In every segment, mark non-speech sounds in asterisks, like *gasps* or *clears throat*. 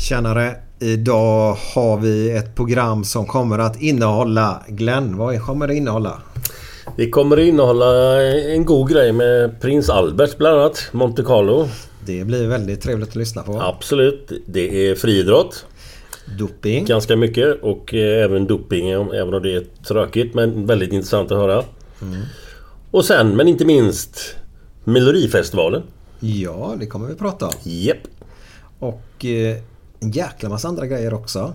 Tjänare, idag har vi ett program som kommer att innehålla Glenn, vad kommer det innehålla? Det kommer att innehålla en god grej med prins Albert bland annat. Monte Carlo. Det blir väldigt trevligt att lyssna på. Absolut. Det är friidrott. Doping. Ganska mycket och eh, även doping även om det är tråkigt men väldigt intressant att höra. Mm. Och sen men inte minst Melodifestivalen. Ja, det kommer vi prata om. Japp. Och eh, en jäkla massa andra grejer också.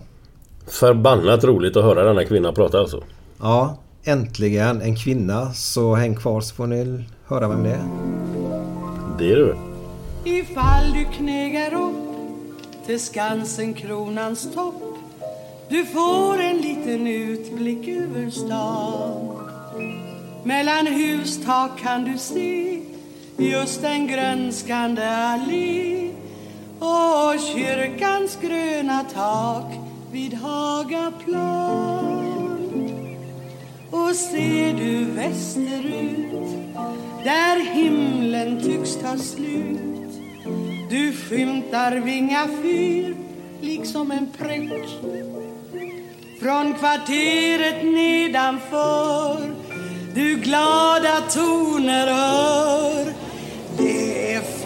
Förbannat roligt att höra denna kvinna prata alltså. Ja, äntligen en kvinna. Så häng kvar så får ni höra vem det är. Det är du. Ifall du knegar upp till Skansen-kronans topp Du får en liten utblick över stan Mellan hustak kan du se just en grönskande allé och kyrkans gröna tak vid Hagaplan och ser du västerut där himlen tycks ta slut. Du skymtar Vinga fyr liksom en prick. Från kvarteret nedanför du glada toner hör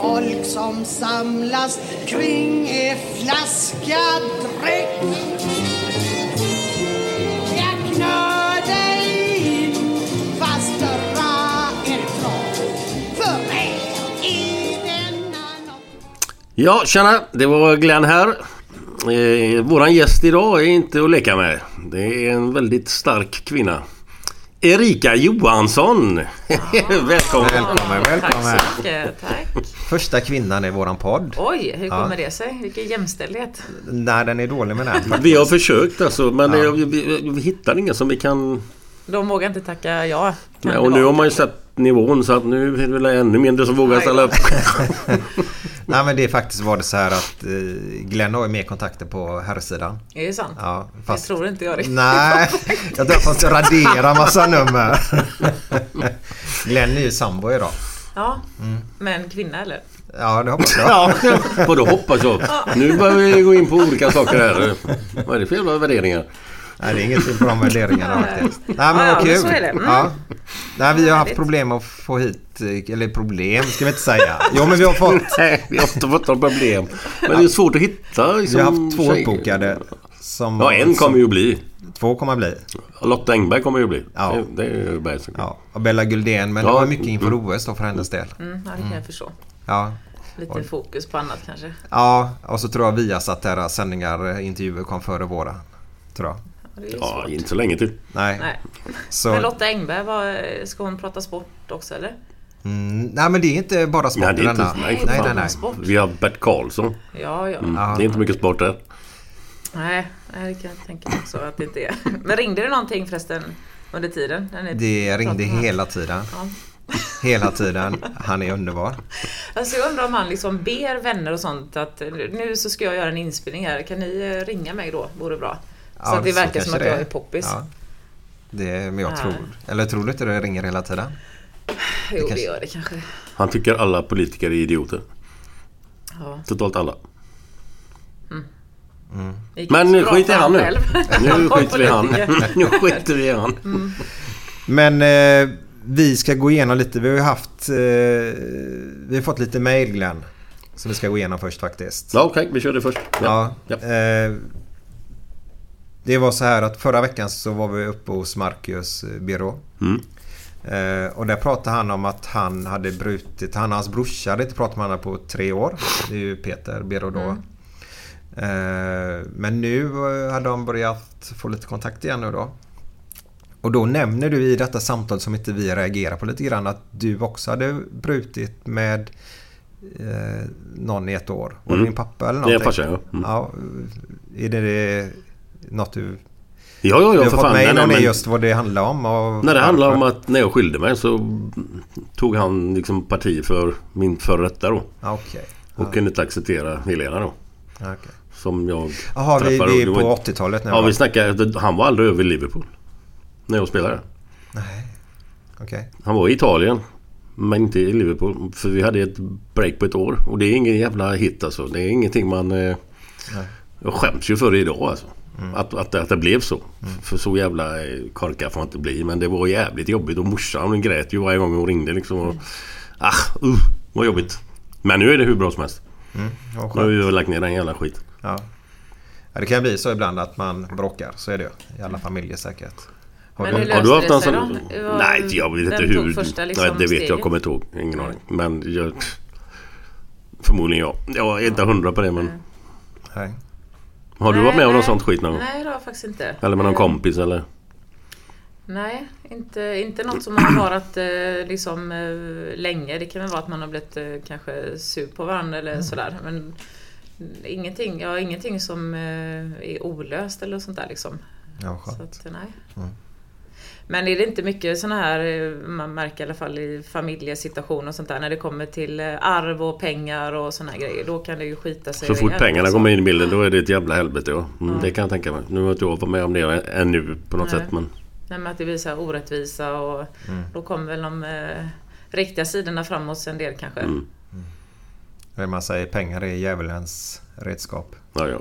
folk som samlas kring er flaska dräkt Jag knör in fast dra er ifrån för mig i denna Ja, tjena! Det var Glenn här. Eh, våran gäst idag är inte att leka med. Det är en väldigt stark kvinna. Erika Johansson! *laughs* Välkommen! Välkommen, välkommen. Tack så mycket. Tack. Första kvinnan i våran podd. Oj, hur Ja. kommer det sig? Vilken jämställdhet. Nej, den är dålig med den. *laughs* Vi har försökt alltså men Ja. vi, vi, vi hittar ingen som vi kan... De vågar inte tacka ja. Nej, och nu har man ju sett nivån så att nu är det väl ännu mindre som vågar ställa upp. *laughs* Nej, men det är faktiskt var det så här att eh, Glenn har ju mer kontakter på herrsidan. Är det sant? Ja, fast... tror inte jag riktigt. Nej, jag tror jag måste radera massa nummer. *laughs* Glenn är ju sambo idag. Ja, Mm. men kvinna eller? Ja, det hoppas jag. Ja, *laughs* vadå hoppas jag? Nu börjar vi gå in på olika saker här. Vad är det för jävla värderingar? Nej, det är inget på de värderingarna faktiskt. Nej, men Ja, vad men kul. så är det. Mm. Ja. Nej, vi har haft problem att få hit... Eller problem ska vi inte säga. Jo, men vi har fått... *laughs* Nej, vi har inte fått några problem. Men det är svårt att hitta. Liksom, Vi har haft två uppbokade. Som, Ja, en kommer ju bli. Två kommer bli. Lotta Engberg kommer ju bli. Ja. Det, det är ju basic. Ja, och Bella Guldén. Men det Ja. var mycket inför OS då för hennes del. Mm, ja, det kan jag förstå. Ja. Lite fokus på annat kanske. Ja, och så tror jag vi har satt deras sändningar, eh, intervjuer kom före våra. Tror jag. Ja, svårt. inte så länge till. Nej. Nej. Så, Men Lotta Engberg, vad, ska hon prata sport också eller? mm, nej men det är inte bara sport Nej, det är inte, nej, Nej, nej, nej, nej. Vi har Bert Karlsson. Ja, ja. Mm. Ja. Det är inte mycket sport där. Nej, det kan jag tänka mig också att det inte är. Men ringde det någonting förresten under tiden? Det ringde hela tiden. Ja. hela tiden. Han är underbar. Alltså jag undrar om han liksom ber vänner och sånt att nu så ska jag göra en inspelning här. Kan ni eh, ringa mig då? Vore bra. Så Ja, att det så verkar som att det jag är. poppis. Ja. Det, men jag tror... Eller tror du inte det ringer hela tiden? *sighs* jo, det kanske- gör det kanske. Han tycker alla politiker är idioter. Ja. Totalt alla. Det gick Men nu skiter han nu. *laughs* Nu skiter vi han. Nu skiter vi han. Men eh, vi ska gå igenom lite. Vi har ju haft... Eh, vi har fått lite mail Glenn. Som vi ska gå igenom först faktiskt. Ja, okej, vi kör det först. Ja. Ja. Eh, det var så här att förra veckan så var vi uppe hos Marcus eh, byrå. Mm. Eh, och där pratade han om att han hade brutit... Han och hans brorsa hade inte pratat med honom på tre år. Det är ju Peter Biro då. Eh, men nu hade de börjat få lite kontakt igen nu då. Och då nämner du i detta samtal som inte vi reagerar på lite grann att du också hade brutit med eh, någon i ett år. Var det Mm. din pappa eller Det är någonting? farsan, ja. Mm. ja. Är det, det något du... Ja, ja, du ja, har för fan. Nej, nej, men- just vad det handlar om? Och När det handlar om att när jag skilde mig så tog han liksom parti för min före detta då. Ja, Okej. Och kunde inte acceptera Helena då. Ja, okej. Som jag Jaha, vi, träffade. vi är på inte- 80-talet nu Ja, vi snackade. Han var aldrig över Liverpool. När jag spelade. Okej. Han var i Italien. Men inte i Liverpool. För vi hade ett break på ett år. Och det är ingen jävla hit alltså. Det är ingenting man... Eh, jag skäms ju för det idag alltså. Att, att, att det blev så. För så jävla eh, korkad får man inte bli. Men det var jävligt jobbigt. Och morsan hon grät ju varje gång hon ringde liksom. Och, ah, uh, vad jobbigt. Men nu är det hur bra som helst. Ja, Nu har vi lagt ner den jävla skit. Ja. ja, det kan bli så ibland att man bråkar. Så är det ju. I alla familjer säkert. Har Men du- Har du haft sig sån? Nej, jag vet inte hur. första, liksom, Nej, det vet jag. steget? kommer inte ihåg. Ingen aning. Men jag... Förmodligen jag. Jag är inte hundra på det men... Nej. Har du Nej, varit med om något sånt skit någon gång? Nej, det har jag faktiskt inte. Eller med någon Eh, kompis eller? Nej, inte, inte något som har varit eh, liksom eh, länge. Det kan väl vara att man har blivit kanske sur på varandra eller Mm. sådär. Men ingenting, ja, ingenting som är olöst eller sånt där liksom. Ja, Så skönt. att, nej. Mm. Men är det inte mycket såna här, eh, man märker i alla fall i familjesituationer och sånt där, när det kommer till eh, arv och pengar och här grejer, då kan det ju skita sig Så fort pengarna alltså. kommer in i bilden då är det ett jävla helvete. Ja. Mm, Det kan jag tänka mig. Nu har inte jag varit med om det ännu på något Nej. sätt men... Nej, men att det visar orättvisa och Mm. då kommer väl de eh, riktiga sidorna fram hos en del kanske. Mm. Det man säger pengar är djävulens redskap. Ja, ja.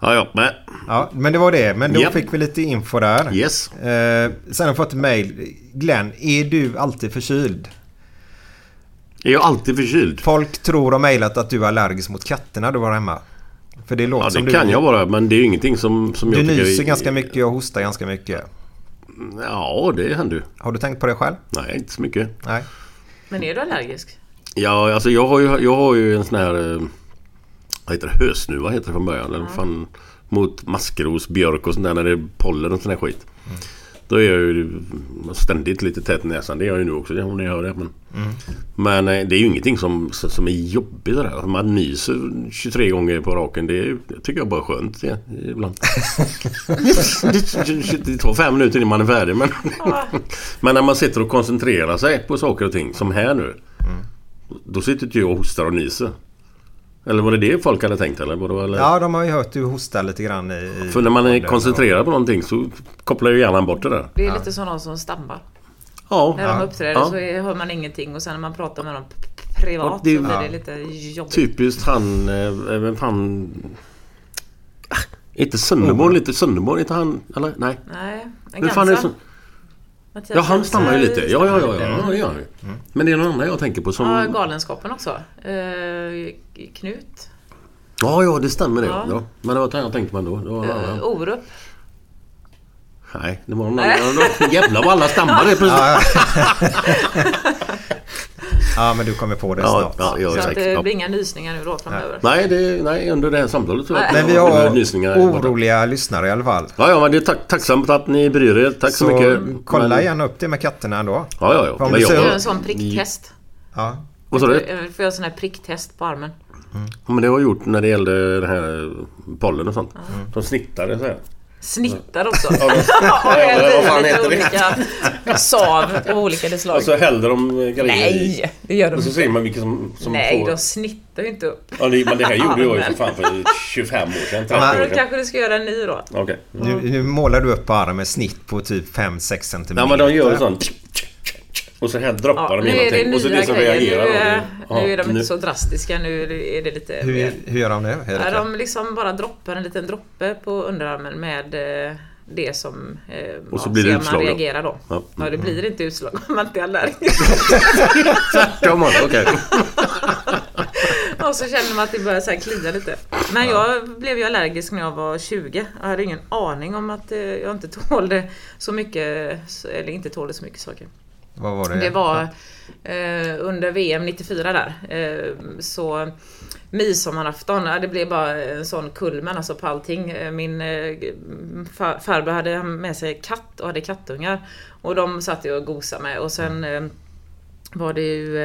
Ja, ja. Men, Ja, men det var det. Men då Japp. fick vi lite info där. yes. Eh, sen har jag fått ett mail. Glenn, är du alltid förkyld? Är jag alltid förkyld? Folk tror och mejlat att du är allergisk mot katterna du var hemma. För det låter Ja, som det du... kan jag vara. Men det är ju ingenting som, som Du jag tycker... nyser är- ganska mycket och hostar ganska mycket. Ja, det händer ju. Har du tänkt på det själv? Nej, inte så mycket. Nej. Men är du allergisk? Ja, alltså jag har ju, jag har ju en sån här... Vad heter det? Hösnuva heter det från början. Eller fan, mot maskros, björk och sånt där när det är pollen och sån här skit. Då är jag ju ständigt lite tät i näsan. Det är jag ju nu också om ni hör det. Men, men eh, det är ju ingenting som, som är jobbigt. där. Man nyser 23 gånger på raken. Det, är, det tycker jag bara är skönt ja, ibland. *laughs* det tar fem minuter innan man är färdig. Men, men när man sitter och koncentrerar sig på saker och ting som här nu. Då sitter inte jag och hostar och nyser. Eller var det det folk hade tänkt? Eller? Var det, eller? Ja, de har ju hört du hosta lite grann i... För när man är koncentrerad på någonting så kopplar ju hjärnan bort det där. Det är lite som någon som stammar. Ja. När de uppträder Ja. så hör man ingenting och sen när man pratar med dem privat Ja, det- så blir ja. det lite jobbigt. Typiskt han... eh, Vem fan... Ah, Inte Sönnerborn lite? Sönnerborn, inte han? Eller? Nej. Nej, en Vem fan är det som... Mattias Ja, han stammar ju lite. Ja, ja, ja. ja, det gör han ju. Men det är någon annan jag tänker på som... Ja, Galenskapen också. Eh, Knut. Ja, ja, det stämmer det. Ja. Ja. Men det var han jag tänkte på ändå. Det var, ja, Uh, ja. Orup. Nej, det var någon annan. Jävlar vad alla stammar det plötsligt. Ja, *laughs* ja, men du kommer på det Ja, snart. ja, ja, så att säkert. det blir inga nysningar nu då framöver. Nej, det, nej, under det här samtalet tror jag Men vi har nysningar. oroliga lyssnare i alla fall. Ja, ja, men det är tack, tacksamt att ni bryr er. Tack så, Så mycket. kolla Men- gärna upp det med katterna ändå. Ja, ja, ja. Om Men jag, ser- Jag en sån pricktest. Ja. vad sa du? Jag får göra en sån här pricktest på armen. Ja, men det har jag gjort när det gällde det här pollen och sånt. De snittade så här. Snittar också. Ja, och *laughs* Ja, vad fan heter det? olika sav av olika slag. Och så häller de grejer. Nej, det gör de Och så inte. ser man vilka som, som Nej, får... de snittar ju inte upp. Ja, det, men det här gjorde jag ju för fan för *laughs* 25 år sedan, 30 Ja, år Då sedan. kanske du ska göra en ny då. Okej. Nu, nu målar du upp på armen snitt på typ 5-6 centimeter. Ja men de gör ju sånt. Och så här droppar Ja, de nu in är någonting. Och så det som grejer. reagerar. Nu är, nu är de ja, inte så drastiska. Nu är det, är lite Hur, mer... hur gör de nu? Är det Ja, de liksom bara droppar en liten droppe på underarmen med eh, det som eh, Och så ja, blir det ser utslag man reagerar då. Ja. Ja, det blir inte utslag om man inte är allergisk. Tvärtom okej. *laughs* Och så känner man att det börjar så här klia lite. Men jag blev ju allergisk när jag var 20. Jag hade ingen aning om att eh, jag inte tålde så mycket, eller inte tålde så mycket saker. Vad var det? Det var eh, under VM 94 där. Eh, så midsommarafton, det blev bara en sån kulmen alltså på allting. Eh, Min eh, far, farbror hade med sig katt och hade kattungar. Och de satt jag och gosade med och sen eh, var det ju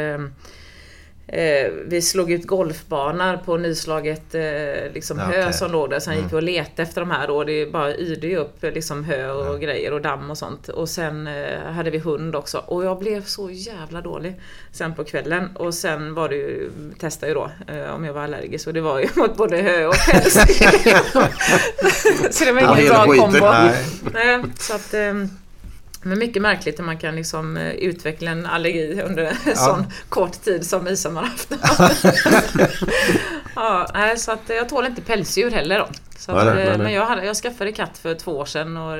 eh, vi slog ut golfbanor på nyslaget eh, liksom Ja, hö. Mm. som låg där. Sen gick vi och letade efter de här och det bara yrde ju upp liksom hö och grejer och damm och sånt. Och sen eh, hade vi hund också. Och jag blev så jävla dålig sen på kvällen. Och sen var det ju, testade ju då eh, om jag var allergisk och det var ju *laughs* mot både hö och päls. *laughs* *laughs* så det var Ja, ingen bra kombo. Nej. Nej, så att, ehm, men mycket märkligt hur man kan liksom eh, utveckla en allergi under en sån kort tid som midsommarafton. *laughs* ja, nej, så att eh, jag tål inte pälsdjur heller då. Så att, Nej, nej, eh, nej. Men jag, hade, jag skaffade katt för två år sedan och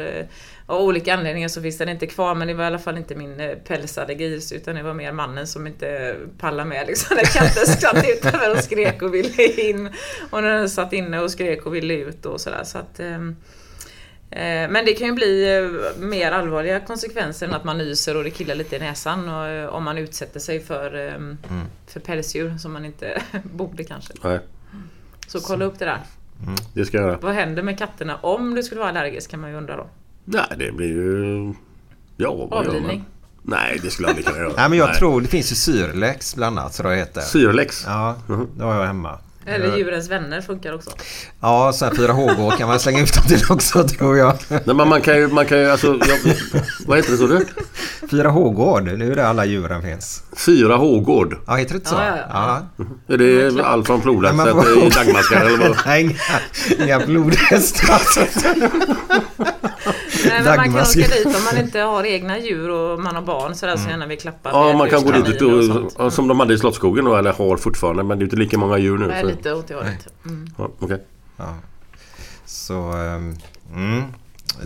av olika anledningar så finns den inte kvar men det var i alla fall inte min pälsallergi utan det var mer mannen som inte pallade med liksom när katten satt utanför och skrek och ville in. Och när den satt inne och skrek och ville ut och sådär. Så att, Men det kan ju bli eh, mer allvarliga konsekvenser än att man nyser och det killar lite i näsan och, eh, om man utsätter sig för, eh, Mm. för pälsdjur som man inte *laughs* borde kanske. Nej, Så kolla upp det där. det ska jag göra. Vad händer med katterna om du skulle vara allergisk kan man ju undra då. Nej, det blir ju... Ja, vad gör man? Avlivning. Nej, det skulle jag aldrig kunna *laughs* göra. Nej men jag tror det finns ju Syrlex bland annat så det heter. Syrlex? Ja, det har jag hemma. Eller djurens vänner funkar också. Ja, så här 4HG kan man slänga ut dem till också tror jag. Nej, men man kan ju... Man kan ju alltså, jag, vad heter det så du? 4H-gård, det är där alla djuren finns. Fyra Hågård. Ja, heter det inte så? Ja, ja, Är det allt från är vad- Dagmarskar eller vad? *laughs* Nej, inga, inga blodhästar. *laughs* Nej, men man kan åka dit om man inte har egna djur och man har barn sådär så gärna vill klappa Ja, man kan gå dit och och, som de hade i Slottsskogen då, eller har fortfarande. Men det är inte lika många djur nu. Nej, Så, lite åt det hållet. Mm. ja, okej. Ja. Så, ehm, mm.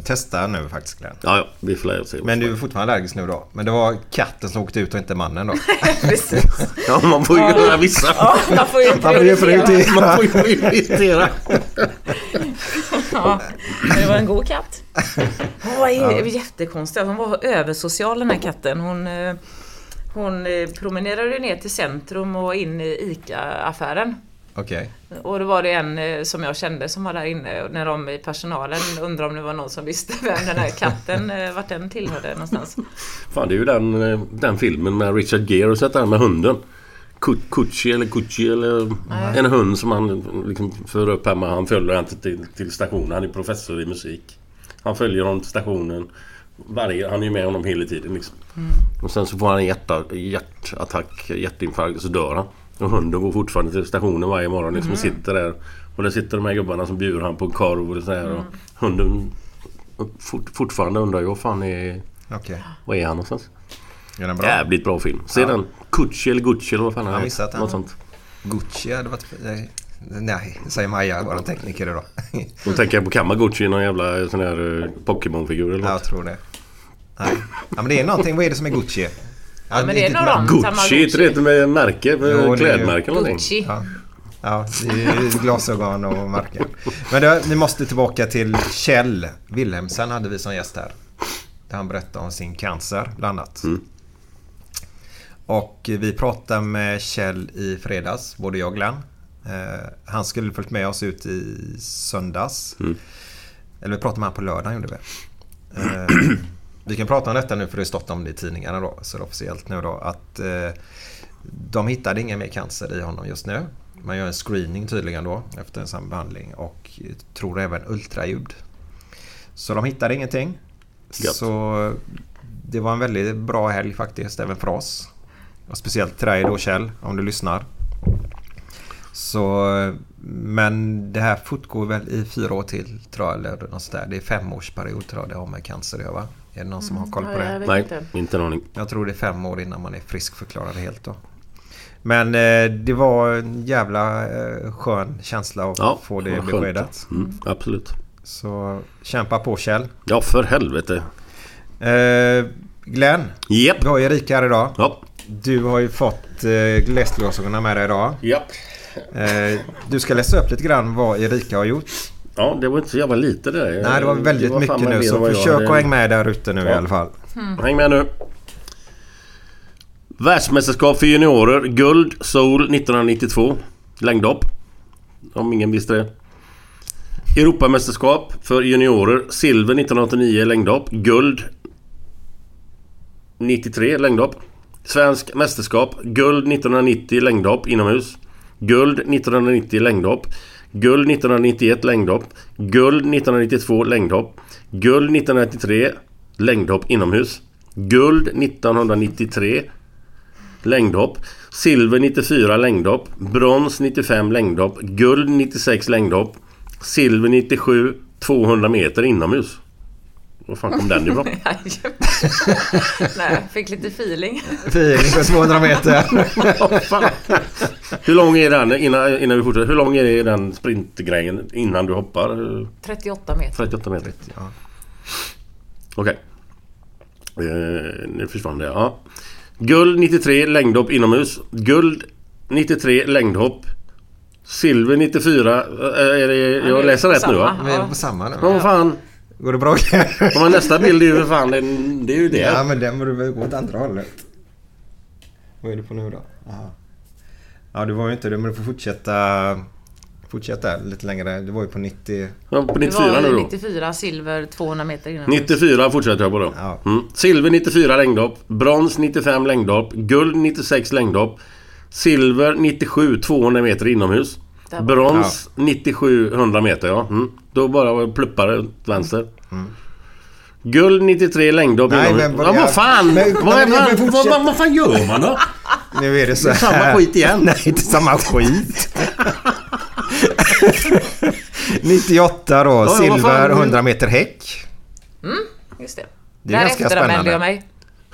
Testa nu faktiskt Glenn. ja, ja, vi får se. Men du är fortfarande allergisk nu då? Men det var katten som åkte ut och inte mannen då? *laughs* Precis. Ja, man får ju göra vissa. Ja, man får ju Man får ju prioritera. Man får ju prioritera. Ja, det var en god katt. Hon var ja. jättekonstig. Hon var översocial den här katten. Hon, eh, hon eh, promenerade ner till centrum och in i ICA-affären. Okej. Och då var det en eh, som jag kände som var där inne och när de i personalen undrade om det var någon som visste vem den här katten, vart den tillhörde någonstans. Fan, det är ju den, den filmen med Richard Gere. Du sett den med hunden? Ku- Kuchi eller Kuchi eller en hund som han liksom för upp hemma. Han följer han till, till stationen. Han är professor i musik. Han följer honom till stationen. Varje, han är ju med honom hela tiden liksom. Och sen så får han en hjärta, hjärtattack, hjärtinfarkt och så dör han. Och hunden går fortfarande till stationen varje morgon liksom och sitter där. Och där sitter de här gubbarna som bjuder han på en korv och sådär. Och hunden fort, fortfarande undrar ju vad fan är... Okej. Var är han någonstans? Är den bra? Jävligt bra film. Se Ja. den. Gucci eller Gucci eller vad fan han har missat den. Något sånt. Gucci hade varit... Nej, säger Maja, vår tekniker idag. Då tänker jag på Kamaguchi, någon jävla sån här eh, Pokémon-figur eller Ja, jag något. tror det. Nej. Ja, men det är någonting. Vad är det som är Gucci? Ja, men det är bra. de. Gucci, inte det med märke? Jo, Klädmärke eller någonting? Gucci. Ja. Ja, det är glasögon och märken. Men då, vi måste tillbaka till Kjell Wilhelmsen hade vi som gäst här. Där han berättade om sin cancer bland annat. Och vi pratade med Kjell i fredags, både jag och Glenn. Eh, han skulle följt med oss ut i söndags. Eller vi pratade med honom på lördagen gjorde vi. Eh, *clears throat* vi kan prata om detta nu för det har stått om det i tidningarna då. Så det är officiellt nu då att eh, de hittade ingen mer cancer i honom just nu. Man gör en screening tydligen då efter en sån behandling och tror även ultraljud. Så de hittade ingenting. Gött. Så det var en väldigt bra helg faktiskt även för oss. Och speciellt till dig då Kjell om du lyssnar. Så, men det här fortgår väl i fyra år till tror jag. Eller något där. Det är femårsperiod tror jag det har med cancer att göra. Är det någon som har koll på det? Nej, inte. inte en aning. Jag tror det är fem år innan man är friskförklarad helt då. Men eh, det var en jävla eh, skön känsla att Ja, få det beskedet. Mm, absolut. Så kämpa på Kjell. Ja, för helvete. Eh, Glenn, Japp. vi har Erika här idag. Ja. Du har ju fått eh, läsglasögonen med dig idag. Japp. Eh, *laughs* du ska läsa upp lite grann vad Erika har gjort. Ja, det var inte så jävla lite det där. Nej, det var väldigt var fan mycket nu så försök att hänga med där ute nu i Ja. alla fall. Häng med nu. Världsmästerskap för juniorer. Guld, Seoul 1992. Längdhopp. Om ingen visste det. Europamästerskap för juniorer. Silver 1989 längdhopp. Guld 93 längdhopp. Svensk mästerskap. Guld 1990 längdhopp inomhus. Guld 1990 längdhopp. Guld 1991 längdhopp. Guld 1992 längdhopp. Guld 1993 längdhopp inomhus. Guld 1993 längdhopp. Silver 94 längdhopp. Brons 95 längdhopp. Guld 96 längdhopp. Silver 97 200 meter inomhus. Var fan kom den *laughs* ifrån? *laughs* Nej, fick lite feeling. Feeling för 200 meter. *laughs* Hur lång är den innan, innan vi fortsätter? Hur lång är den sprintgrejen innan du hoppar? 38 meter. 38 meter. Ja. Okej. Eh, nu försvann det. Ja. Guld 93 längdhopp inomhus. Guld 93 längdhopp. Silver 94. Eh, är det, jag läser rätt nu va? Samma. Vi är på samma nu. Ja, vad fan. Går det bra men nästa bild är ju för fan... den- Det är ju det. Ja men den borde väl gå åt andra hållet. Vad är du på nu då? Aha. Ja du var ju inte det men du får fortsätta Fortsätta lite längre. Du var ju på 90 Ja, på Det 94 var nu då. 94 silver 200 meter innan. 94 fortsätter jag på då. Ja. Mm. Silver 94 längdhopp. Brons 95 längdhopp. Guld 96 längdhopp. Silver 97 200 meter inomhus. Där Brons 97 100 meter ja. Mm. Då bara pluppar det åt vänster. Guld 93 längdhopp Nej, men vad- ja, vad fan! Men- vad, men- vad, men vad, vad, vad fan gör man då? *laughs* Nu är det så Det är samma här. skit igen. *laughs* Nej inte samma skit. *laughs* 98 då. vad silver fan. 100 meter häck. Just det. Det är ganska Därefter anmälde spännande. jag mig.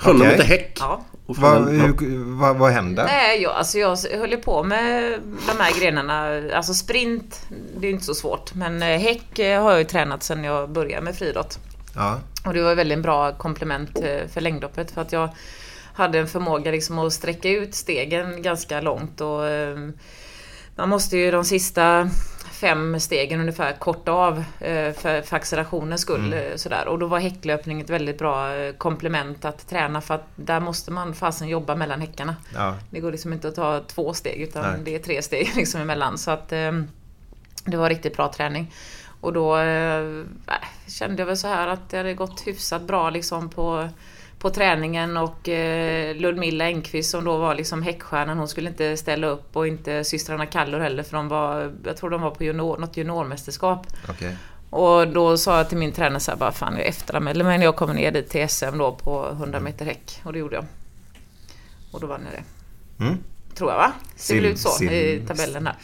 100 Okej. meter häck. Ja. Vad, hur, vad, vad händer? Nej, jag, alltså jag höll på med de här grenarna. Alltså sprint, det är ju inte så svårt. Men eh, häck eh, har jag ju tränat sedan jag började med friidrott. Ja. Och det var väldigt en bra komplement eh, för längdhoppet för att jag hade en förmåga liksom att sträcka ut stegen ganska långt och eh, man måste ju de sista fem stegen ungefär korta av eh, för, för accelerationens skull. eh, Sådär. Och då var häcklöpning ett väldigt bra eh, komplement att träna för att där måste man fasen jobba mellan häckarna. Ja. Det går liksom inte att ta två steg utan Nej. det är tre steg *laughs* liksom emellan. Så att det var riktigt bra träning. Och då eh, kände jag väl så här att det hade gått hyfsat bra liksom på, på träningen och eh, Ludmilla Engqvist som då var liksom häckstjärnan, hon skulle inte ställa upp och inte systrarna Kallur heller för de var, jag tror de var på junior, något juniormästerskap. Okej. Och då sa jag till min tränare så här, bara fan jag efteranmäler mig när jag kommer ner dit till SM då på 100 meter häck. Och det gjorde jag. Och då vann jag det. Mm. Tror jag va? Ser Sil- ut så i sil- tabellen här.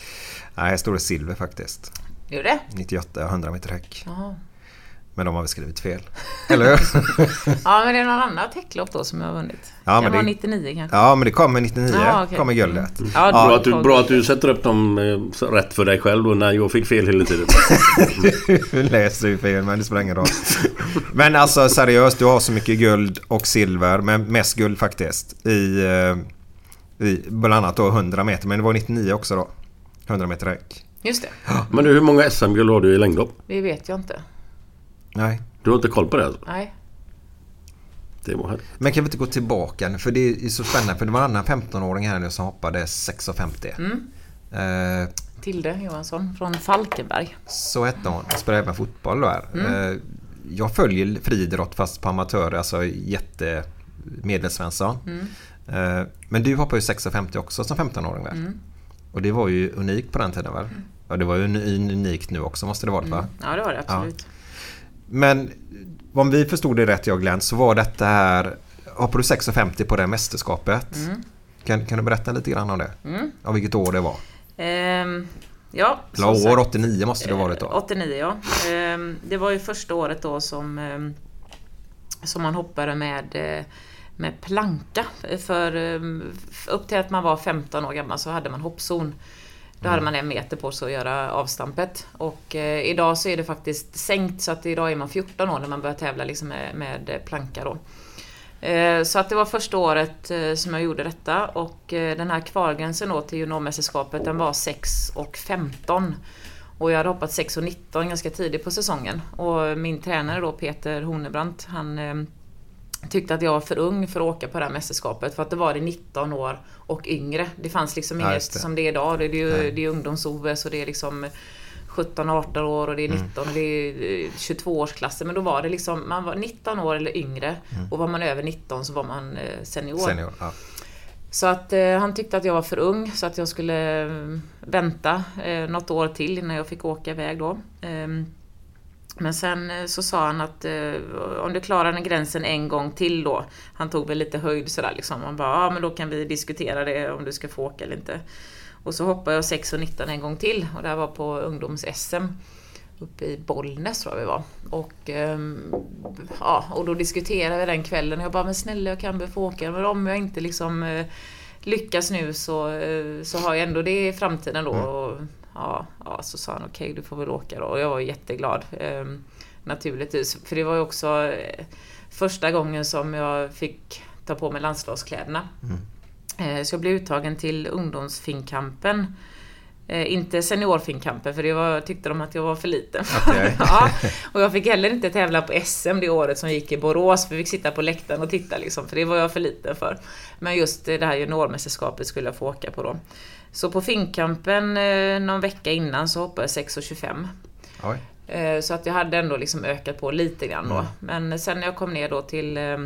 Nej, här står det silver faktiskt. Gör det? 98 100 meter häck. Jaha. Men de har väl skrivit fel. *laughs* Eller hur? Ja men det är någon annat häcklopp då som jag har vunnit. Ja, det men var det- 99 kanske. Ja, men det kommer 99. Ja, okej. kommer guldet. Ja, Bra att, du, var- bra att du sätter upp dem eh, rätt för dig själv då när jag fick fel hela tiden. *laughs* Du läser ju fel men det spelar ingen roll. Men alltså seriöst, du har så mycket guld och silver. Men mest guld faktiskt. I, eh, i bland annat då 100 meter. Men det var 99 också då. 100 meter räck. Just det. Men du, hur många SM-guld har du i längdhopp? Det vet jag inte. Nej. Du har inte koll på det alltså? Nej. Det var här. Men kan vi inte gå tillbaka nu? För det är så spännande. För det var en annan 15-åring här nu som hoppade 6,50. Eh, Tilde Johansson från Falkenberg. Så hette hon. Jag spelar även fotboll där. Eh, Jag följer friidrott fast på amatör, alltså jätte medelsvensson. Eh, Men du hoppade ju 6,50 också som 15-åring väl? Och det var ju unikt på den tiden väl? Ja det var ju uni- unikt nu också måste det vara va? Ja det var det absolut. Men om vi förstod det rätt jag Glenn så var detta här Hoppade du 6,50 på det mästerskapet? Mm. Kan, kan du berätta lite grann om det? Om vilket år det var? Ehm, ja, Eller år sagt, 89 måste det ha varit då. 89 ja. Ehm, det var ju första året då som, ehm, som man hoppade med, eh, med planka. För upp till att man var 15 år gammal så hade man hoppzon. Då hade man en meter på sig att göra avstampet. Och eh, idag så är det faktiskt sänkt så att idag är man 14 år när man börjar tävla liksom med, med planka då. Eh, Så att det var första året eh, som jag gjorde detta och eh, den här kvalgränsen då till juniormästerskapet den var 6 och 15. Och jag hade hoppat 6 och 19 ganska tidigt på säsongen. Och min tränare då Peter Hornebrant han eh, tyckte att jag var för ung för att åka på det här mästerskapet för att det var det 19 år och yngre. Det fanns liksom Ja, inget det. som det är idag. Det är ju Nej. det är ungdoms-OS och det är liksom 17-18 år och det är Mm. 19 och det är 22-årsklasser. Men då var det liksom, man var 19 år eller yngre och var man över 19 så var man eh, senior. Mm. Senior. Ja. Så att eh, han tyckte att jag var för ung så att jag skulle eh, vänta eh, något år till innan jag fick åka iväg då. Ehm, men sen eh, så sa han att eh, om du klarar den gränsen en gång till då. Han tog väl lite höjd sådär liksom. Han bara, ja men då kan vi diskutera det om du ska få åka eller inte. Och så hoppade jag 6 och 19 en gång till och det här var på ungdoms-SM. Uppe i Bollnäs tror jag vi var. Och, ehm, ja, och då diskuterade vi den kvällen och jag bara, men snälla jag kan väl få åka. Men om jag inte liksom eh, lyckas nu så, eh, så har jag ändå det i framtiden då. Och, ja, ja, så sa han okej du får väl åka då. Och jag var jätteglad. ehm, naturligtvis. För det var ju också eh, första gången som jag fick ta på mig landslagskläderna. Eh, Så jag blev uttagen till ungdomsfinkampen. Eh, inte seniorfinkampen för det var, tyckte de att jag var för liten. Okej. *laughs* ja, och jag fick heller inte tävla på SM det året som gick i Borås. För vi fick sitta på läktaren och titta liksom, för det var jag för liten för. Men just det här juniormästerskapet skulle jag få åka på då. Så på finkampen eh, någon vecka innan så hoppade jag 6,25. Oj. Eh, Så att jag hade ändå liksom ökat på lite grann då. Mm. Men sen när jag kom ner då till eh,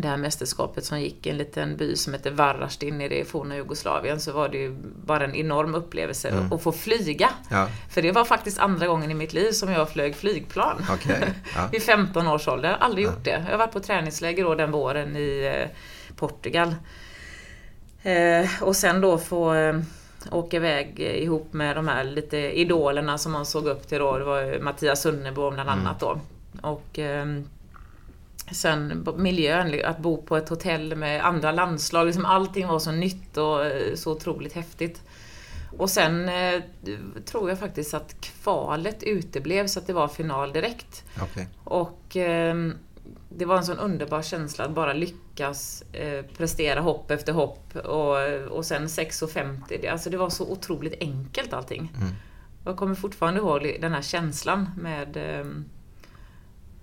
det här mästerskapet som gick i en liten by som heter Varastin nere i forna Jugoslavien så var det ju bara en enorm upplevelse att få flyga. Mm. Ja. För det var faktiskt andra gången i mitt liv som jag flög flygplan. Okej. Ja. *laughs* Vid 15 års ålder. Jag har aldrig gjort det. Jag har varit på träningsläger då den våren i eh, Portugal. Eh, och sen då få eh, åka iväg ihop med de här lite idolerna som man såg upp till då. Det var Mattias Sunnebo bland annat då. Och ehm, sen miljön, att bo på ett hotell med andra landslag. Liksom allting var så nytt och eh, så otroligt häftigt. Och sen eh, tror jag faktiskt att kvalet uteblev så att det var final direkt. Okej. Och ehm, det var en sån underbar känsla att bara lyckas eh, prestera hopp efter hopp och, och sen 6.50. Det, alltså det var så otroligt enkelt allting. Jag kommer fortfarande ihåg den här känslan med ehm,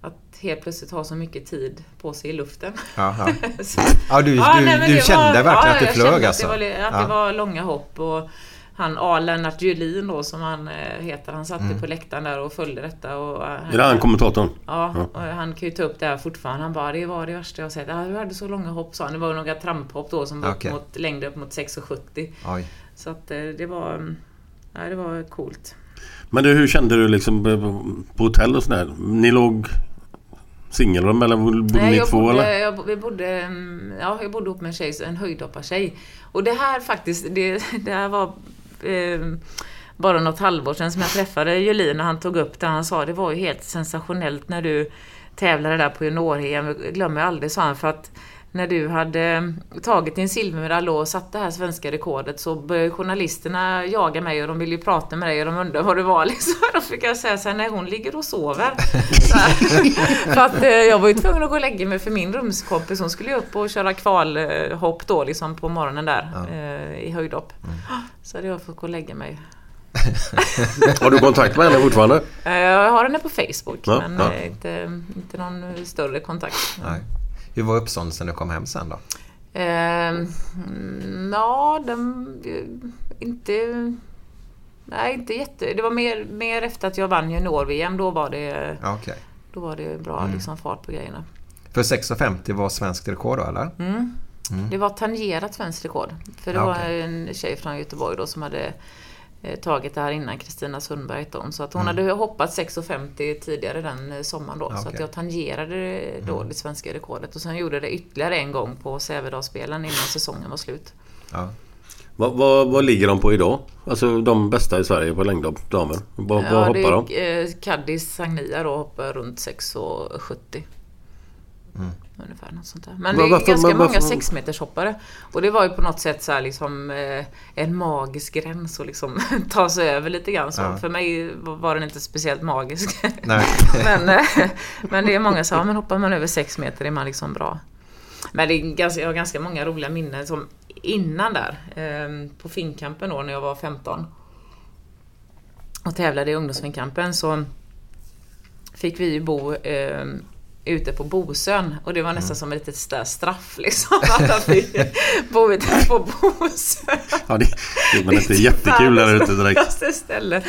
att helt plötsligt ha så mycket tid på sig i luften. Ja, ja. *laughs* Så- ja, du, Ja, du, nej, du det kände var- verkligen ja, att du jag flög alltså? Att, det var, att ja. det var långa hopp och han A. Lennart Julin då som han eh, heter, han satt Mm. på läktaren där och följde detta. Och, eh, Är det han kommentatorn? Ja, och han kan ju ta upp det här fortfarande. Han bara, det var det värsta jag sett. Ja, du hade så långa hopp sa han. Det var några tramphopp då som var Okej. upp mot, längre upp mot 6,70. Oj. Så att eh, det var... mm, Ja, det var coolt. Men du, hur kände du liksom på- på hotell och sådär? Ni låg singelrum eller bodde Nej, ni jag två bodde, eller? jag, vi bodde, mm, ja, jag bodde ihop med en tjej, en höjdhoppartjej. Och det här faktiskt, det, *laughs* det här var eh, bara något halvår sedan som jag träffade Julin och han tog upp det. Han sa det var ju helt sensationellt när du tävlade där på junior-EM. Glömmer aldrig, sa han, för att när du hade tagit din silvermedalj och satt det här svenska rekordet så började journalisterna jaga mig och de ville ju prata med dig och de undrade vad det var *laughs* liksom. Då fick jag säga såhär, nej hon ligger och sover. *laughs* För att eh, jag var ju tvungen att gå och lägga mig för min rumskompis hon skulle ju upp och köra kvalhopp då liksom på morgonen där eh, i höjdhopp. Så hade jag fått gå och lägga mig. *laughs* Har du kontakt med henne fortfarande? Eh, jag har henne på Facebook Ja, men ja. inte, inte någon större kontakt. Nej. Hur var uppståndelsen när du kom hem sen då? Mm, ja, den... eh, Inte... Nej, inte jätte... Det var mer, mer efter att jag vann junior-VM. Då var det, Okej. då var det bra liksom, fart på grejerna. För 6,50 var svenskt rekord då eller? Det var tangerat svenskt rekord. För det Ja, var en tjej från Göteborg då som hade eh, tagit det här innan Kristina Sundberg hette hon. Så att hon hade hoppat 6,50 tidigare den eh, sommaren då. Så Mm. Okej. Mm. att jag tangerade då det svenska rekordet. Och sen gjorde det ytterligare en gång på Sävedalsspelen innan säsongen var slut. Ja. Vad, vad, vad ligger de på idag? Alltså de bästa i Sverige på längdhopp, damer. Vad, vad Ja, hoppar de? är, eh, Caddis Sagnia då hoppar runt 6,70. Ungefär något sånt där. Men det är varför- ganska men varför- många sexmetershoppare. Och det var ju på något sätt så här liksom eh, en magisk gräns att liksom *laughs* ta sig över lite grann. Så Ja. För mig var den inte speciellt magisk. *laughs* Men, eh, men det är många som ja, men hoppar man över sex meter är man liksom bra. Men det är ganska, jag har ganska många roliga minnen som innan där. Eh, på Finnkampen då när jag var 15. Och tävlade i ungdomsfinkampen så fick vi ju bo eh, ute på Bosön och det var nästan som ett litet straff liksom. *laughs* Att man fick bo ute på Bosön. Ja, det, det väl inte jättekul där ute direkt. Ställe.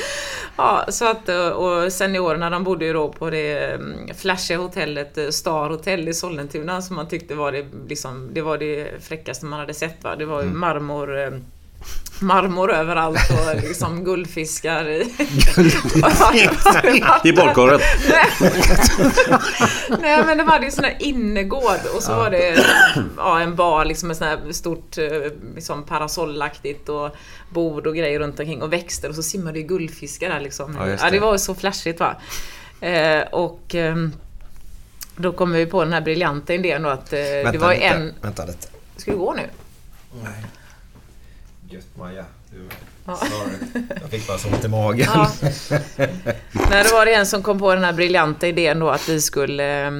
Ja, så att, och seniorerna de bodde ju då på det mm, flashiga hotellet eh, Star Hotel i Sollentuna som man tyckte var det, liksom, det var det fräckaste man hade sett. Va? Det var ju marmor eh, Marmor överallt och liksom guldfiskar i... *laughs* I badkaret. Nej men det var ju sån där innergård och så var det ja, en bar liksom med sån här stort eh, liksom parasollaktigt och bord och grejer runt omkring och växter och så simmade ju guldfiskar där liksom. Ja, just Ja, det det. var ju så flashigt va. Eh, och ehm, då kom vi på den här briljanta idén då att eh, det var lite. en... Vänta lite. Ska du gå nu? Nej. Gött Maja. Du med. Ja. Sorry. Jag fick bara så ont i magen. Ja. Nej, då var det en som kom på den här briljanta idén då att vi skulle eh,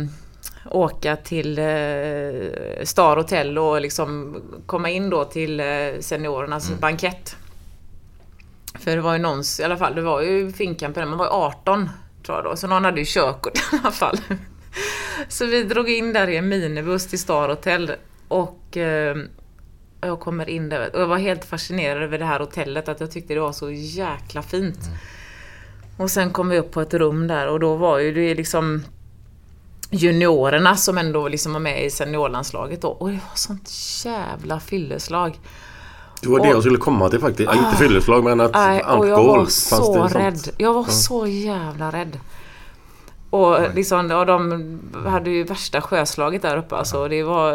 åka till eh, Star Hotel och liksom komma in då till eh, seniorernas bankett. För det var ju någons, i alla fall, det var ju Finnkampen, man var ju 18 tror jag då, så någon hade ju körkort i alla fall. Så vi drog in där i en minibuss till Star Hotel och eh, jag kommer in där och jag var helt fascinerad över det här hotellet, att jag tyckte det var så jäkla fint. Och sen kom vi upp på ett rum där och då var ju det liksom juniorerna som ändå liksom var med i seniorlandslaget då. Och det var sånt jävla fylleslag. Det var det jag skulle komma till faktiskt. Ja, inte fylleslag men att Nej, och jag alkohol. var så sånt? rädd. Jag var så jävla rädd. Och liksom, och de hade ju värsta sjöslaget där uppe alltså. Det var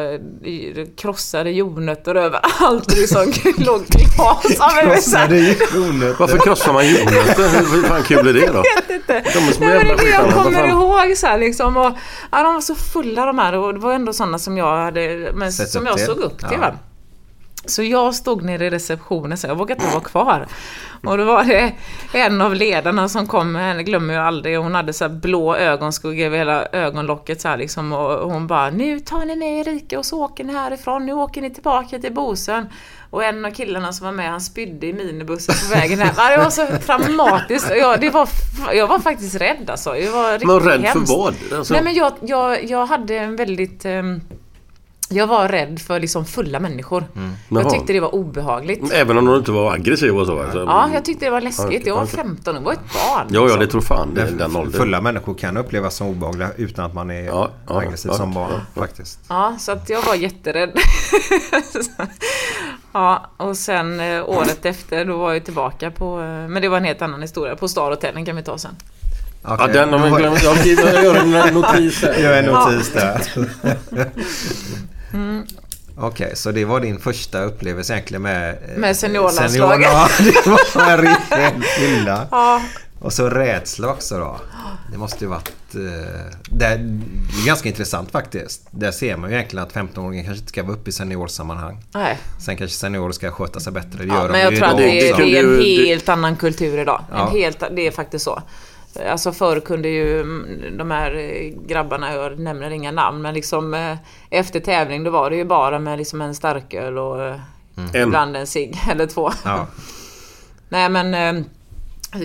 det krossade jordnötter överallt. *laughs* Det liksom låg glas. Här- Krossade jordnötter. Varför krossar man jordnötter? Hur fan kul är det då? *laughs* inte. De är Nej, men det jävla är det jag kommer ihåg så här, liksom. Och, ja, de var så fulla de här och det var ändå sådana som jag hade, men som jag till. såg upp till. Ja. Va? Så jag stod nere i receptionen så jag vågade inte vara kvar. Och då var det en av ledarna som kom, henne glömmer jag aldrig, hon hade så blå ögonskugga över hela ögonlocket så liksom och hon bara Nu tar ni med Erika och så åker ni härifrån, nu åker ni tillbaka till Bosön. Och en av killarna som var med, han spydde i minibussen på vägen hem. Det var så traumatiskt. Jag, det var, jag var faktiskt rädd alltså. Jag var riktigt Men rädd hemskt. för vad? Alltså, Nej men jag, jag, jag hade en väldigt... ehm, jag var rädd för liksom fulla människor. Jag Jaha. tyckte det var obehagligt. Även om de inte var aggressiva och så? Alltså. Ja, jag tyckte det var läskigt. Jag var okej. 15 och var ett barn. Ja, ja, liksom. det tror fan det är den åldern. Fulla människor kan upplevas som obehagliga utan att man är Ja, ja, aggressiv ja, som barn ja, faktiskt. Ja, så att jag var jätterädd. *laughs* ja, och sen eh, året efter då var jag tillbaka på... Eh, men det var en helt annan historia. På Star Hotel, den kan vi ta sen. Ja, Okej, den har vi glömt. Jag *laughs* jag gör en notis här. Gör en notis där. *laughs* Okej, så det var din första upplevelse egentligen med... eh, Med seniorlandslaget. senior- *laughs* Ja, det var en riktig fylla. *laughs* Ja, Och så rädsla också då. Det måste ju varit... Eh, det är ganska intressant faktiskt. Där ser man ju egentligen att 15-åringen kanske inte ska vara uppe i seniorsammanhang. nej. Sen kanske seniorer ska sköta sig bättre. Det Ja, gör de men jag tror att det, är- det är en helt annan kultur idag. Ja. En helt, det är faktiskt så. Alltså förr kunde ju mm, de här eh, grabbarna, jag nämner inga namn, men liksom eh, efter tävling då var det ju bara med liksom en starköl och eh, En. ibland en cigg *laughs* eller två. Ja. Nej men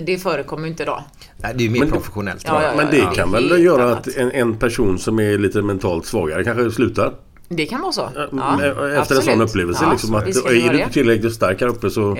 det förekommer ju inte idag. Nej, det är ju mer Men- professionellt. Ja, ja, Men det ja. kan Det väl helt göra annat. att en, en person som är lite mentalt svagare kanske slutar? Det kan vara så. Ja, Ja, efter en sån upplevelse. Ja, liksom, att, är det du inte tillräckligt stark här uppe så...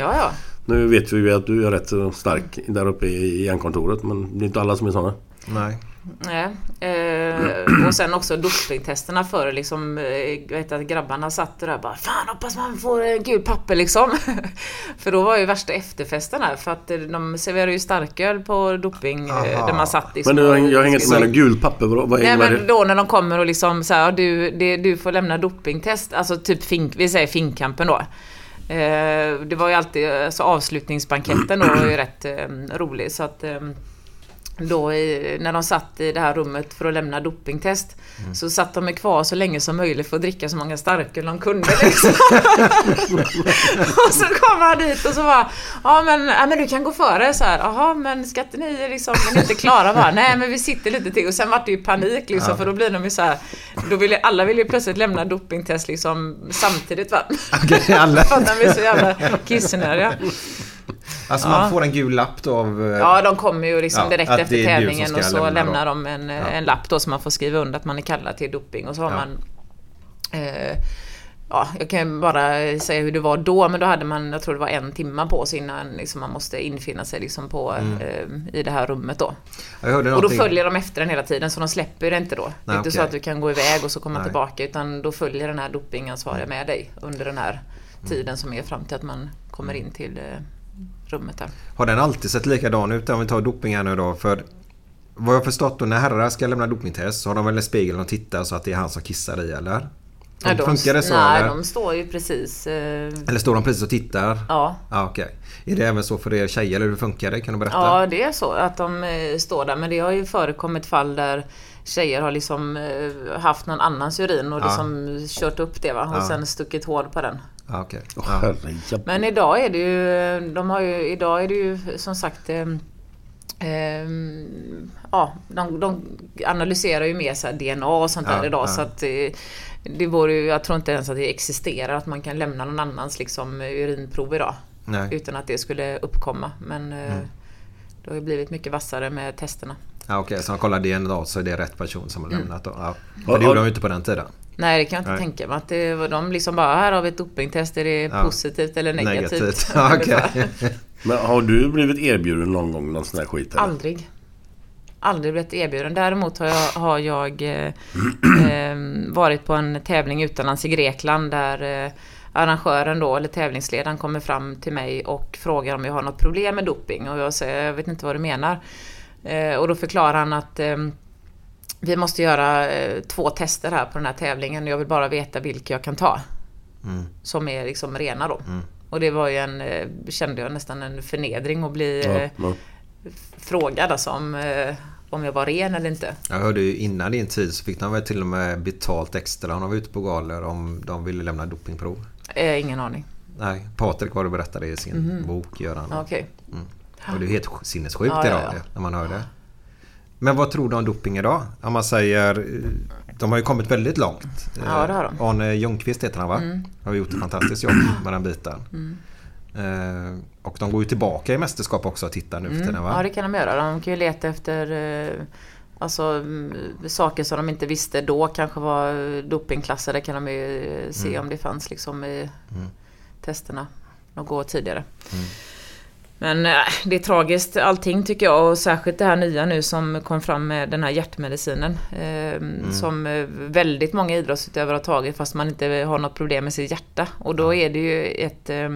Nu vet vi ju att du är rätt stark där uppe i järnkontoret men det är inte alla som är sådana. Nej. Nej. Eh, och sen också dopingtesterna för liksom, eh, jag vet att grabbarna satt där och bara Fan hoppas man får eh, gul papper liksom. *laughs* för då var ju värsta efterfesten här för att eh, de serverar ju starköl på doping eh, Aha. där man satt liksom. Men du, jag hänger inte med gult papper. Vad vad Nej men det? då när de kommer och liksom så här, du, det, du får lämna dopingtest, alltså typ fink, vi säger finkampen då. Eh, det var ju alltid, alltså avslutningsbanketten då var ju rätt eh, rolig. Så att eh, då i, när de satt i det här rummet för att lämna dopingtest så satt de kvar så länge som möjligt för att dricka så många starköl de kunde liksom. *laughs* och så kom han dit och så bara Ja men, ja, men du kan gå före så här. Jaha men ska inte ni liksom, ni inte klara bara? Nej men vi sitter lite till och sen var det ju panik liksom för då blir de ju så här. Då vill ju, alla vill ju plötsligt lämna dopingtest liksom samtidigt va? Okej, alla. *laughs* För att de är så jävla kissnödiga. Alltså Ja. man får en gul lapp då av... eh, Ja, de kommer ju liksom Ja, direkt att efter tävlingen och så lämna lämnar de en, Ja. en lapp då som man får skriva under att man är kallad till doping och så har Ja. man eh, Ja, jag kan bara säga hur det var då, men då hade man, jag tror det var en timma på sig innan liksom, man måste infinna sig liksom på, Mm. eh, i det här rummet då. Och då följer de efter den hela tiden, så de släpper det inte då. det är inte så okej. att du kan gå iväg och så komma Nej. tillbaka, utan då följer den här dopingansvariga med dig under den här tiden som är fram till att man kommer in till eh, rummet där. Har den alltid sett likadan ut om vi tar doping här nu då? För vad jag förstått då när herrar ska lämna dopingtest så har de väl en spegel och tittar så att det är han som kissar i eller? Ja, de- Funkar det så Nej, eller? de står ju precis... Eh, Eller står de precis och tittar? ja. Ja, okej. Är det även så för er tjejer eller hur funkar det? Kan du berätta? ja, det är så att de eh, står där. Men det har ju förekommit fall där tjejer har liksom eh, haft någon annans urin och Ja. liksom kört upp det va? och Ja. sen stuckit hål på den. Ja, Ja. herrejävlar. Men idag är det ju, de har ju, idag är det ju som sagt eh, ehm, ja, de, de analyserar ju mer så här DNA och sånt där Ja, idag ja. så att eh, det vore ju, jag tror inte ens att det existerar att man kan lämna någon annans liksom urinprov idag. Nej. Utan att det skulle uppkomma. Men eh, Mm. det har ju blivit mycket vassare med testerna. Ja, okej, så de kollar DNA så är det rätt person som har Mm. lämnat då? Ja. Men det gjorde de ju inte på den tiden. Nej, det kan jag inte Nej. tänka mig. Att det var de liksom bara, här har vi ett dopingtest, är det Ja. positivt eller negativt? Negativt. *laughs* Ja. Ungefär. *laughs* Men har du blivit erbjuden någon gång någon sån här skit? Eller? Aldrig. Aldrig blivit erbjuden. Däremot har jag, har jag eh, *clears throat* eh, varit på en tävling utomlands i Grekland där eh, arrangören då, eller tävlingsledaren kommer fram till mig och frågar om jag har något problem med doping. Och jag säger, jag vet inte vad du menar. Eh, och då förklarar han att eh, vi måste göra eh, två tester här på den här tävlingen och jag vill bara veta vilka jag kan ta. Mm. Som är liksom rena då. Och det var ju en, eh, kände jag nästan en förnedring att bli Ja, ja. frågad alltså om, om jag var ren eller inte. Jag hörde ju innan din tid så fick de väl till och med betalt extra när de var ute på galor om de ville lämna dopingprov. Eh, ingen aning. Nej, Patrik var det berättade i sin bok gör han. Okej. Och det är helt sinnessjukt Ja, ja, idag ja. när man hör det. Men vad tror du om doping idag? Om man säger... eh, De har ju kommit väldigt långt. Ja, det har de. Eh, Arne Ljungqvist heter han va? Har gjort ett fantastiskt jobb med den biten. Eh, och de går ju tillbaka i mästerskap också och tittar nu för tiden va? Ja, det kan de göra. De kan ju leta efter eh, alltså, mm, saker som de inte visste då kanske var dopingklassade. kan de ju se om det fanns liksom i testerna något år tidigare. Men eh, det är tragiskt allting tycker jag och särskilt det här nya nu som kom fram med den här hjärtmedicinen. Eh, Som eh, väldigt många idrottsutövare har tagit fast man inte har något problem med sitt hjärta. Och då är det ju ett, eh,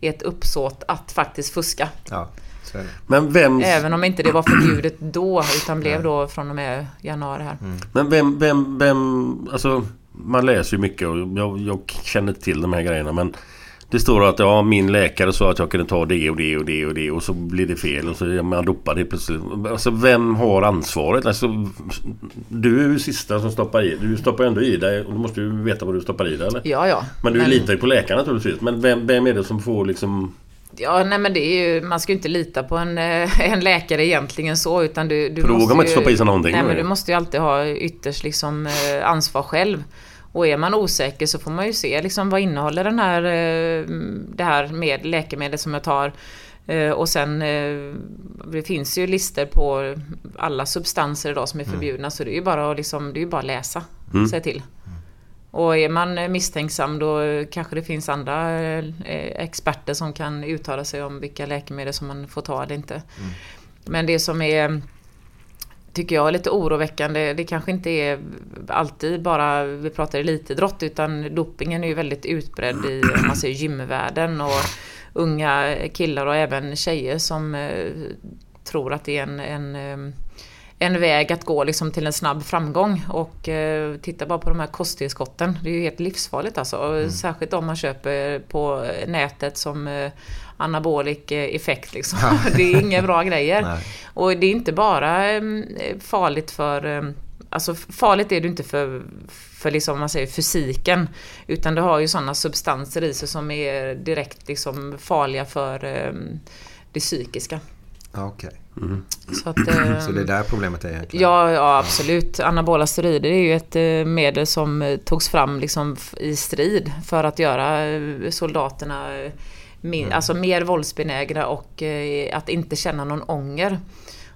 ett uppsåt att faktiskt fuska. Ja, så är det. Men vem, Även om inte det var förbjudet då utan blev då från och med januari här. men vem, vem, vem, alltså man läser ju mycket och jag, jag känner till de här grejerna men det står att ja, min läkare sa att jag kunde ta det och det och det och det och så blir det fel och så är man dopad helt plötsligt. Alltså vem har ansvaret? Alltså, du är ju sista som stoppar i. Du stoppar ändå i dig och du måste ju veta vad du stoppar i dig eller? Ja, ja. Men du litar ju på läkaren naturligtvis. Men vem, vem är det som får liksom... Ja, nej men det är ju, man ska ju inte lita på en, eh, en läkare egentligen så utan du, du då måste man inte stoppa i sig någonting Nej då men du måste ju alltid ha ytterst liksom eh, ansvar själv. Och är man osäker så får man ju se liksom vad innehåller den här, eh, det här med läkemedel som jag tar. Eh, Och sen, eh, det finns ju listor på alla substanser idag som är förbjudna så det är ju bara att liksom, det är bara läsa sig till. Och är man misstänksam då kanske det finns andra experter som kan uttala sig om vilka läkemedel som man får ta eller inte. Men det som är tycker jag är lite oroväckande. Det kanske inte är alltid bara, vi pratar elitidrott, utan dopingen är ju väldigt utbredd i, man säger gymvärlden och unga killar och även tjejer som eh, tror att det är en, en eh, en väg att gå liksom till en snabb framgång. Och eh, titta bara på de här kosttillskotten. Det är ju helt livsfarligt alltså. Och Särskilt om man köper på nätet som eh, anabolik eh, effekt. Liksom. *laughs* det är inga bra grejer. Nej. Och det är inte bara eh, farligt för eh, Alltså farligt är det inte för, för liksom, man säger, fysiken. Utan det har ju sådana substanser i sig som är direkt liksom, farliga för eh, det psykiska. Ja, Okej. Så, att, *clears throat* eh, Så det är där problemet är egentligen? Ja, ja absolut. Anabola steroider är ju ett eh, medel som eh, togs fram liksom i strid för att göra soldaterna eh, min, alltså mer våldsbenägna och att inte känna någon ånger.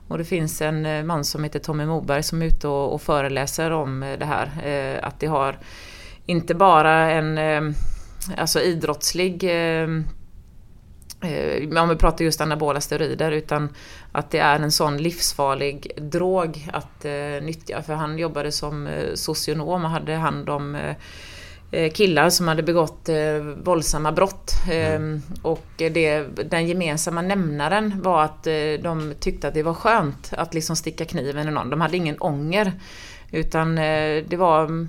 Och det finns en man som heter Tommy Moberg som är ute och, och föreläser om det här. Att det har inte bara en alltså idrottslig om vi pratar just anabola steroider, utan att det är en sån livsfarlig drog att eh, nyttja. För han jobbade som eh, socionom och hade hand om eh, eh, killar som hade begått eh, våldsamma brott. Eh, och det, den gemensamma nämnaren var att eh, de tyckte att det var skönt att liksom sticka kniven i någon. De hade ingen ånger. Utan eh, det var,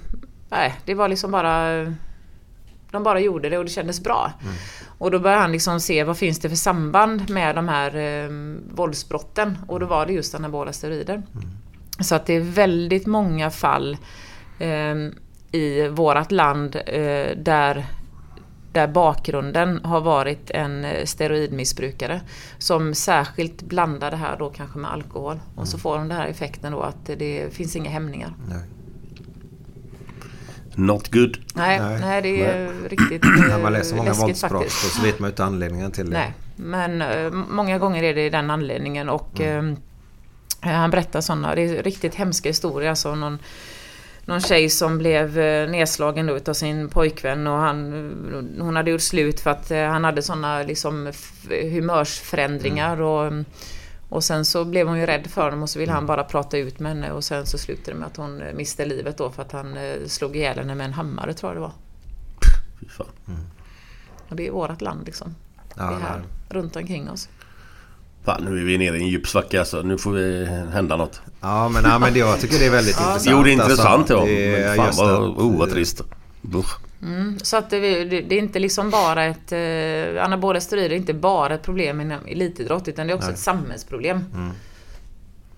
nej, det var liksom bara de bara gjorde det och det kändes bra. Och då började han liksom se vad finns det för samband med de här eh, våldsbrotten. Och då var det just anabola steroider. Så att det är väldigt många fall eh, i vårat land eh, där där bakgrunden har varit en eh, steroidmissbrukare som särskilt blandar det här då kanske med alkohol. Och så får de den här effekten då att det finns inga hämningar. Nej. Not good. Nej, Nej. nej, det är riktigt *clears throat* När man eh, läser många våldsbrott så vet man ju inte anledningen till det. Nej, men eh, många gånger är det den anledningen och eh, han berättar sådana, det är riktigt hemska historier. Alltså någon, någon tjej som blev eh, nedslagen då utav sin pojkvän och han, hon hade gjort slut för att eh, han hade sådana liksom humörsförändringar och, och sen så blev hon ju rädd för honom och så ville han bara prata ut med henne och sen så slutade det med att hon eh, miste livet då för att han eh, slog ihjäl henne med en hammare tror jag det var. Fy fan. Och det är vårat land liksom. Ja, det är här, nej. runt omkring oss. Fan, nu är vi nere i en djup svacka alltså. Nu får vi hända något. Ja, men, ja, men det, jag tycker det är väldigt intressant. Jo, det är intressant alltså. ja. Men fan vad, oh, vad trist. Usch. Så att det, det, det är inte liksom bara ett... Eh, anabola steroider är inte bara ett problem inom elitidrott utan det är också ett samhällsproblem.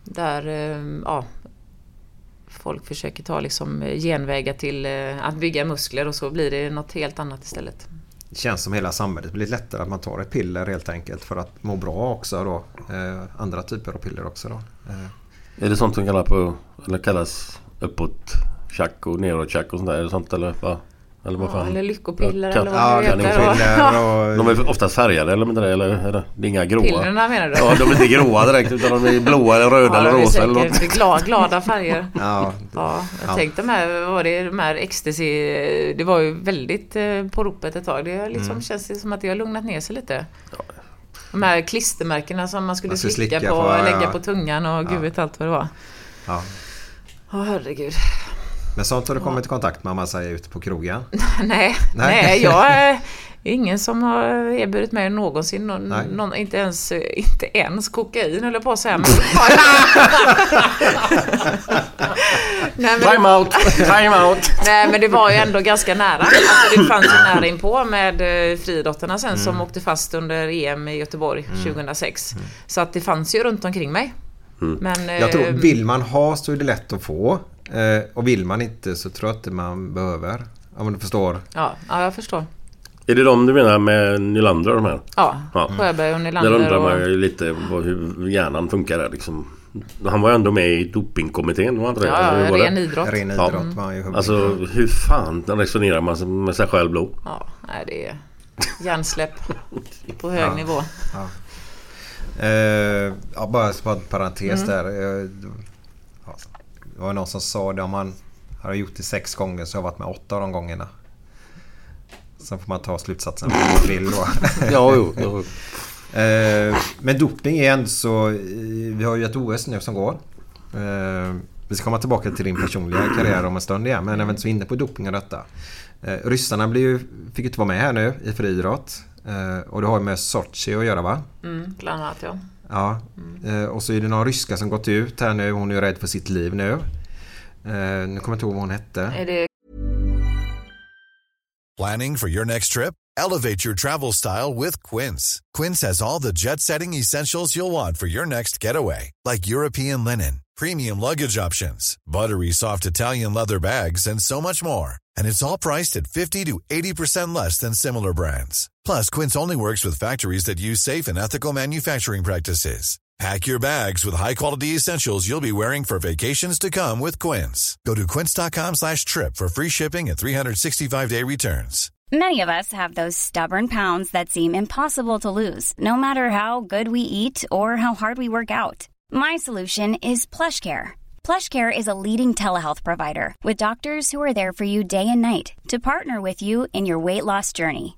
Där, eh, ja... Folk försöker ta liksom eh, genvägar till eh, att bygga muskler och så blir det något helt annat istället. Det känns som hela samhället blir lättare att man tar ett piller helt enkelt för att må bra också då. Eh, andra typer av piller också då. Eh, Är det sånt som kallas, på, eller kallas uppåt tjack och neråt tjack och sånt där? Är det sånt eller vad? Eller vad Ja, fan? eller lyckopiller Ja, eller vad ja, det heter. *laughs* De är oftast färgade eller inte det? Eller är det, är inga gråa? Pillerna menar du? Ja, de är inte gråa direkt utan de är blåa eller röda Ja, eller rosa eller något. glada, glada färger. *laughs* Ja, Ja, jag Ja. tänkte de här, var det, de här ecstasy, det var ju väldigt eh, på ropet ett tag. Det liksom Mm. känns det som att det har lugnat ner sig lite. De här klistermärkena som man skulle Man skulle slicka, slicka på, på, ja, lägga ja. på tungan och gud Ja. vet allt vad det var. ja. Åh herregud. Men sånt har du kommit i kontakt med om man säger ute på krogen? *laughs* nej, Nej. nej, jag *laughs* är ingen som har erbjudit mig någonsin, någon, någon, inte, ens, inte ens kokain höll jag på att säga. Men, *laughs* nej, men Time out! Time out! Nej men det var ju ändå ganska nära. Alltså, det fanns ju nära inpå med eh, friidrottarna sen som åkte fast under EM i Göteborg 2006. Så att det fanns ju runt omkring mig. Men, Jag tror, eh, vill man ha så är det lätt att få. Eh, och vill man inte så tror jag inte man behöver. Om du förstår. ja, ja, jag förstår. Är det de du menar med Nylander och de här? Ja, Ja. Sjöberg och Där Nylander undrar man och... ju lite vad, hur hjärnan funkar där liksom. Han var ju ändå med i dopingkommittén, var han inte det? Ja, ja, ren idrott. Ren Ja. idrott var ju Alltså hur fan resonerar man med sig själv då? Ja, nej det är hjärnsläpp på hög Ja. nivå. Eh, ja, bara som en parentes Mm. där. Det var någon som sa det om man har gjort det sex gånger så har jag varit med åtta av de gångerna. Sen får man ta slutsatsen vad man vill då. *laughs* Ja, jo. jo. Eh, men doping är ändå så... eh, Vi har ju ett OS nu som går. Eh, vi ska komma tillbaka till din personliga karriär om en stund igen. Men jag är inte så inne på doping och detta. Ryssarna blir ju, fick ju inte vara med här nu i friidrott. Och det har ju med Sochi att göra va? Mm, bland annat ja. Ja. Eh, och så är det någon ryska som gått ut här nu. Hon är ju rädd för sitt liv nu. Eh, nu kommer jag inte ihåg vad hon hette. Är det Planning for your next trip? Elevate your travel style with Quince. Quince has all the jet setting essentials you'll want for your next getaway, like European linen, premium luggage options, buttery soft Italian leather bags, and so much more. And it's all priced at 50 to 80% less than similar brands. Plus, Quince only works with factories that use safe and ethical manufacturing practices. Pack your bags with high-quality essentials you'll be wearing for vacations to come with Quince. Go to quince.com slash trip for free shipping and 365-day returns. Many of us have those stubborn pounds that seem impossible to lose, no matter how good we eat or how hard we work out. My solution is PlushCare. PlushCare is a leading telehealth provider with doctors who are there for you day and night to partner with you in your weight loss journey.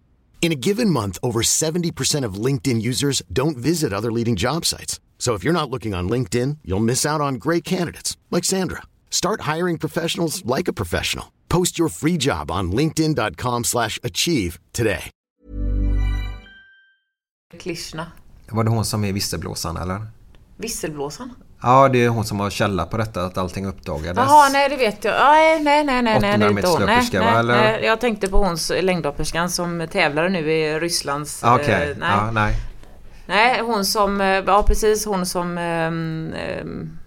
In a given month, over 70% of LinkedIn users don't visit other leading job sites. So if you're not looking on LinkedIn, you'll miss out on great candidates like Sandra. Start hiring professionals like a professional. Post your free job on linkedin.com/achieve slash achieve today. klyschorna? Var det hon som är visselblåsaren eller? Visselblåsaren? Ja, det är hon som har källa på detta att allting uppdagades. Jaha, nej det vet jag. Nej, nej, nej, nej, nej, det är inte hon. Nej, 800-meterslöperska, va, nej, eller? nej, jag tänkte på hon längdhopperskan som tävlade nu i Rysslands... Okej, eh, nej. ja, nej. nej, hon som... eh, Ja, precis. Hon som... ehm,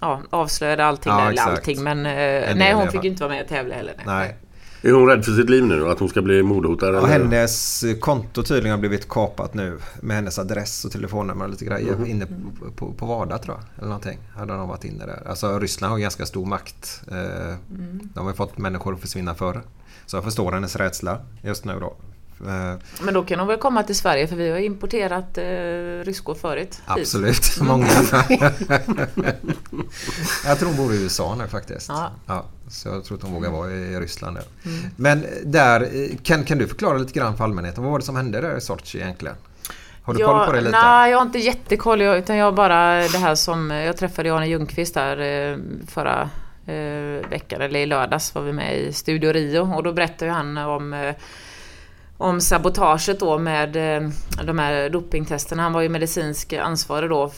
ja, avslöjade allting. Ja, eller exakt. allting, men... del nej, hon fick ju inte vara med och tävla heller. Nej. nej. Är hon rädd för sitt liv nu? Att hon ska bli mordhotad? Och eller? hennes konto tydligen har blivit kapat nu med hennes adress och telefonnummer och lite grejer inne på, på, på Vada tror jag. Eller någonting. Hade de varit inne där. Alltså Ryssland har ju ganska stor makt. Eh, De har ju fått människor att försvinna förr. Så jag förstår hennes rädsla just nu då. Eh, Men då kan hon väl komma till Sverige för vi har importerat eh, ryskor förut. Absolut, *laughs* många. *laughs* jag tror hon bor i USA nu faktiskt. Ja. så jag tror att hon vågar vara i Ryssland nu. Men där, eh, kan, kan du förklara lite grann för allmänheten? Vad var det som hände där i Sochi egentligen? Har du koll på det lite? Nej, jag har inte jättekoll. Jag, utan jag bara det här som... Jag träffade Arne Ljungqvist där eh, förra veckan, eller i lördags var vi med i Studio Rio och då berättade han om om sabotaget då med eh, de här dopingtesterna. Han var ju medicinsk ansvarig då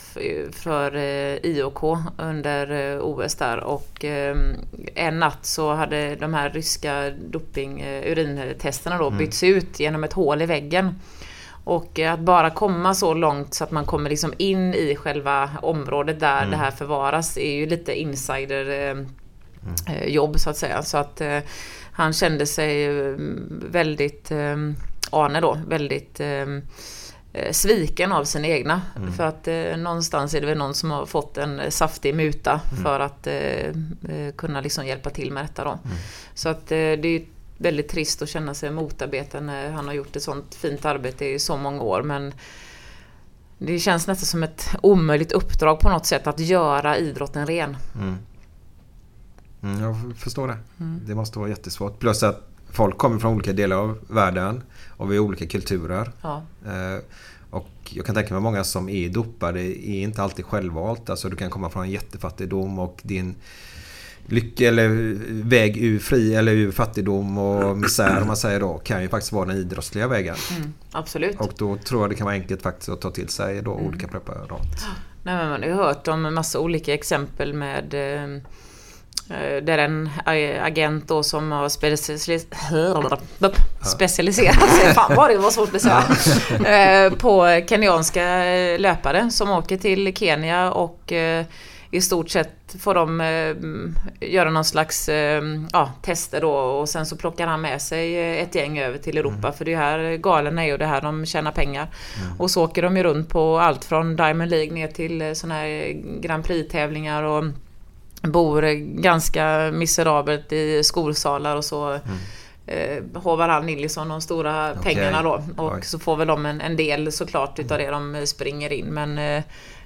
för eh, IOK under eh, OS där och en natt så hade de här ryska doping urintesterna då bytts ut genom ett hål i väggen. Och att bara komma så långt så att man kommer liksom in i själva området där det här förvaras är ju lite insider eh, jobb så att säga. Så att han kände sig eh, väldigt, eh, Arne då, väldigt eh, eh, sviken av sina egna. För att eh, någonstans är det väl någon som har fått en eh, saftig muta för att eh, eh, kunna liksom hjälpa till med detta då. Så att eh, det är väldigt trist att känna sig motarbetad när han har gjort ett sånt fint arbete i så många år. Men det känns nästan som ett omöjligt uppdrag på något sätt att göra idrotten ren. Mm, jag förstår det. Det måste vara jättesvårt. Plus att folk kommer från olika delar av världen och vi har olika kulturer. Ja. Eh, och jag kan tänka mig många som är dopade är inte alltid självvalt. Alltså du kan komma från en jättefattigdom och din lycka eller väg ur fri eller ur fattigdom och misär om man säger då kan ju faktiskt vara den idrottsliga vägen. Mm, absolut. Och då tror jag det kan vara enkelt faktiskt att ta till sig då olika preparat. Nej, men man har ju hört om massa olika exempel med eh, eh, där en eh, agent då som har specialiserat, specialiserat sig, *laughs* fan vad det var svårt att säga, eh, på kenyanska löpare som åker till Kenya och i stort sett får de eh, göra någon slags eh, ja, tester då och sen så plockar han med sig ett gäng över till Europa. För det är här galen är och det är här de tjänar pengar. Och så åker de ju runt på allt från Diamond League ner till eh, såna här Grand Prix tävlingar och bor ganska miserabelt i skolsalar och så eh, hovar han in liksom de stora Okej. pengarna då. Och Oj. så får väl de en, en del såklart utav det de springer in. Men eh,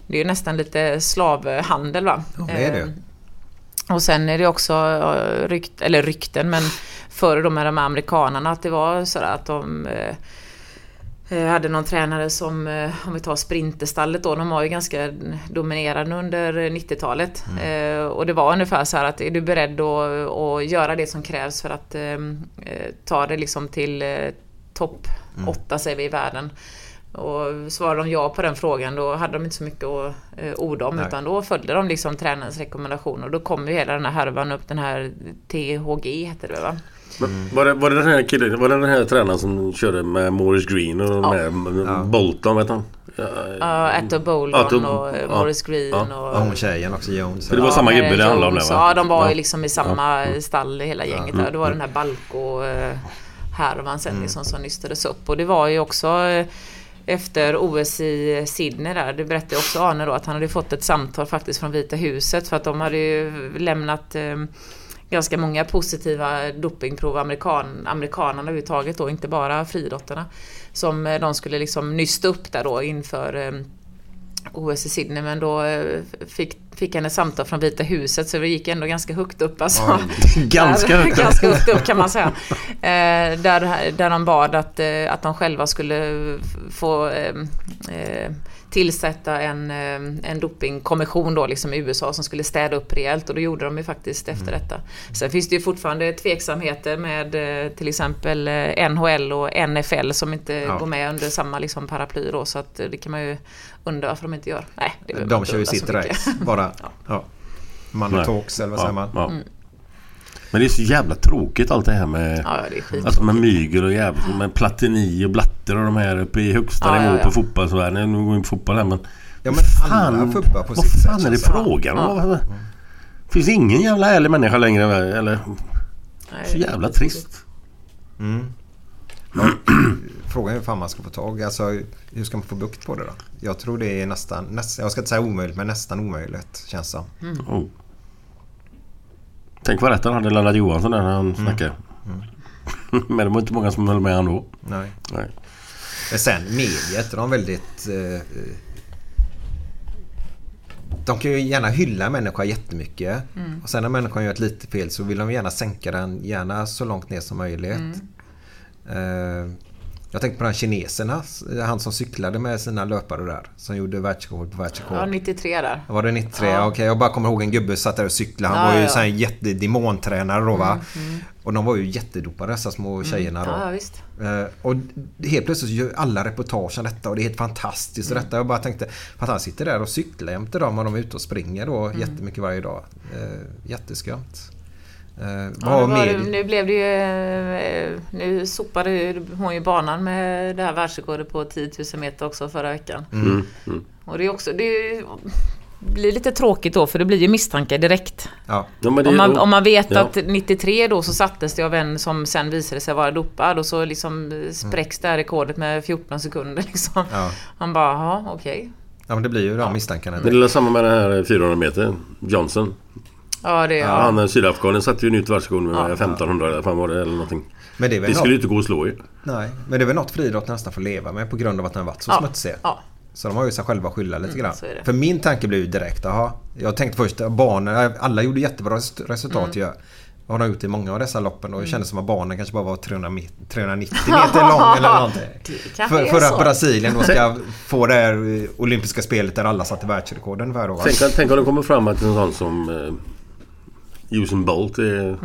det är ju nästan lite slavhandel va. Ja, det är det. Eh, och sen är det också eh, rykt, eller rykten, men före då med de här amerikanarna att det var så att de eh, eh, hade någon tränare som, eh, om vi tar Sprinterstallet då, de var ju ganska dominerande under 90-talet. Eh, och det var ungefär så här att är du beredd att, att göra det som krävs för att ta det liksom till topp 8 säger vi i världen. Och svarade de ja på den frågan då hade de inte så mycket att eh, orda om Nej. utan då följde de liksom tränarens rekommendationer och då kom ju hela den här härvan upp den här THG hette det va? Men Var, det, var det den här killen, var det den här tränaren som körde med Morris Green och här med Bolton vet han? Ja, Ja, Atto Boldon Atto- och eh, ja. Morris Green Ja. och... Hon tjejen också, Jones. För det var samma gubbe det handlade om det, va? Ja, de var ju Ja. liksom i samma stall hela gänget där. Det var den här Balko eh, härvan sen liksom som nystades upp. Och det var ju också eh, efter OS i Sydney där, det berättade också Arne då, att han hade fått ett samtal faktiskt från Vita huset för att de hade ju lämnat eh, ganska många positiva dopingprov, amerikan, amerikanerna överhuvudtaget då, inte bara friidrottarna. Som eh, de skulle liksom nysta upp där då inför eh, OS i Sydney men då eh, fick, fick han ett samtal från Vita huset så det gick ändå ganska högt upp alltså. *laughs* Ganska Där- högt upp. ganska högt upp kan man säga. *laughs* Eh, där, där de bad att, att de själva skulle få eh, tillsätta en, eh, en dopingkommission då liksom i USA som skulle städa upp rejält och då gjorde de ju faktiskt efter Mm. detta. Sen finns det ju fortfarande tveksamheter med eh, till exempel eh, NHL och NFL som inte Ja. går med under samma liksom paraply då så att det kan man ju undra varför de inte gör. Nej, det man De kör ju sitt race. Bara. *laughs* Ja. Money Nej. talks eller vad säger man? Ja. Men det är så jävla tråkigt allt det här med... Ja, ja, det. Alltså med mygel och jävligt med Platini och Blatter och de här uppe i högsta Ja, ja, nivå ja. på fotbollsvärlden. Nu går vi in på fotboll här men... Ja, men alla fubbar på vad sitt fan sätt, är det frågan om? Finns ingen jävla ärlig människa längre eller? Nej, Så jävla trist. *clears throat* Frågan är hur fan man ska få tag Alltså hur ska man få bukt på det då? Jag tror det är nästan, nästan jag ska inte säga omöjligt men nästan omöjligt känns det som. Tänk vad rätt han hade Lennart Johansson där när han snackade. *laughs* Men det var inte många som höll med han då. Nej. Nej. Men sen mediet, de är väldigt... Eh, eh, de kan ju gärna hylla en människa jättemycket. Och sen när människan gör ett litet fel så vill de gärna sänka den, gärna så långt ner som möjligt. Eh, jag tänkte på den kineserna, han som cyklade med sina löpare där. Som gjorde världsrekord på världsrekord. Ja, 93 där. Var det 93? Ja. Okej, jag bara kommer ihåg en gubbe satt där och cyklade. Han Ja, var ju ja. här jättedemontränare då va. Och de var ju jättedopade dessa små tjejerna då. Ja, visst. Eh, och helt plötsligt så gör alla reportage om detta och det är helt fantastiskt. Och detta. Jag bara tänkte, för att han sitter där och cyklar jämte dem och de är ute och springer då jättemycket varje dag. Jätteskumt. Uh, Ja, nu, var det, nu blev det ju... eh, Nu sopade hon ju banan med det här världsrekordet på 10 000 meter också förra veckan. Mm. Och det är också... Det är blir lite tråkigt då för det blir ju misstankar direkt. ja, Ja, men det- Om man, om man vet ja. att 93 då så sattes det av en som sen visade sig vara dopad och så liksom spräcks det här rekordet med 14 sekunder *laughs* liksom. Ja. Man bara, ja okej. ja, men det blir ju de misstankarna. Det är samma med den här 400 meter. Johnson. Ja, det... Ja. Ja. Han sydafrikanen satte ju nytt världsrekord med Ja. 1500 eller fan var det eller någonting. Men det är väl Det skulle ju något, inte gå att slå ju. nej, men det är väl något friidrott nästan får leva med på grund av att den har varit så Ja. smutsig. Ja. Så de har ju sig själva att skylla lite grann. är det. För min tanke blev ju direkt, aha, Jag tänkte först, barnen, alla gjorde jättebra res- resultat ju. Och de har gjort i många av dessa loppen och det kändes som att barnen kanske bara var 300 met- 390 meter lång eller någonting. För, är för att Brasilien då *laughs* ska få det här olympiska spelet där alla satte världsrekord ungefär då. Tänk, tänk om det kommer fram att en sån som eh, Usain Bolt är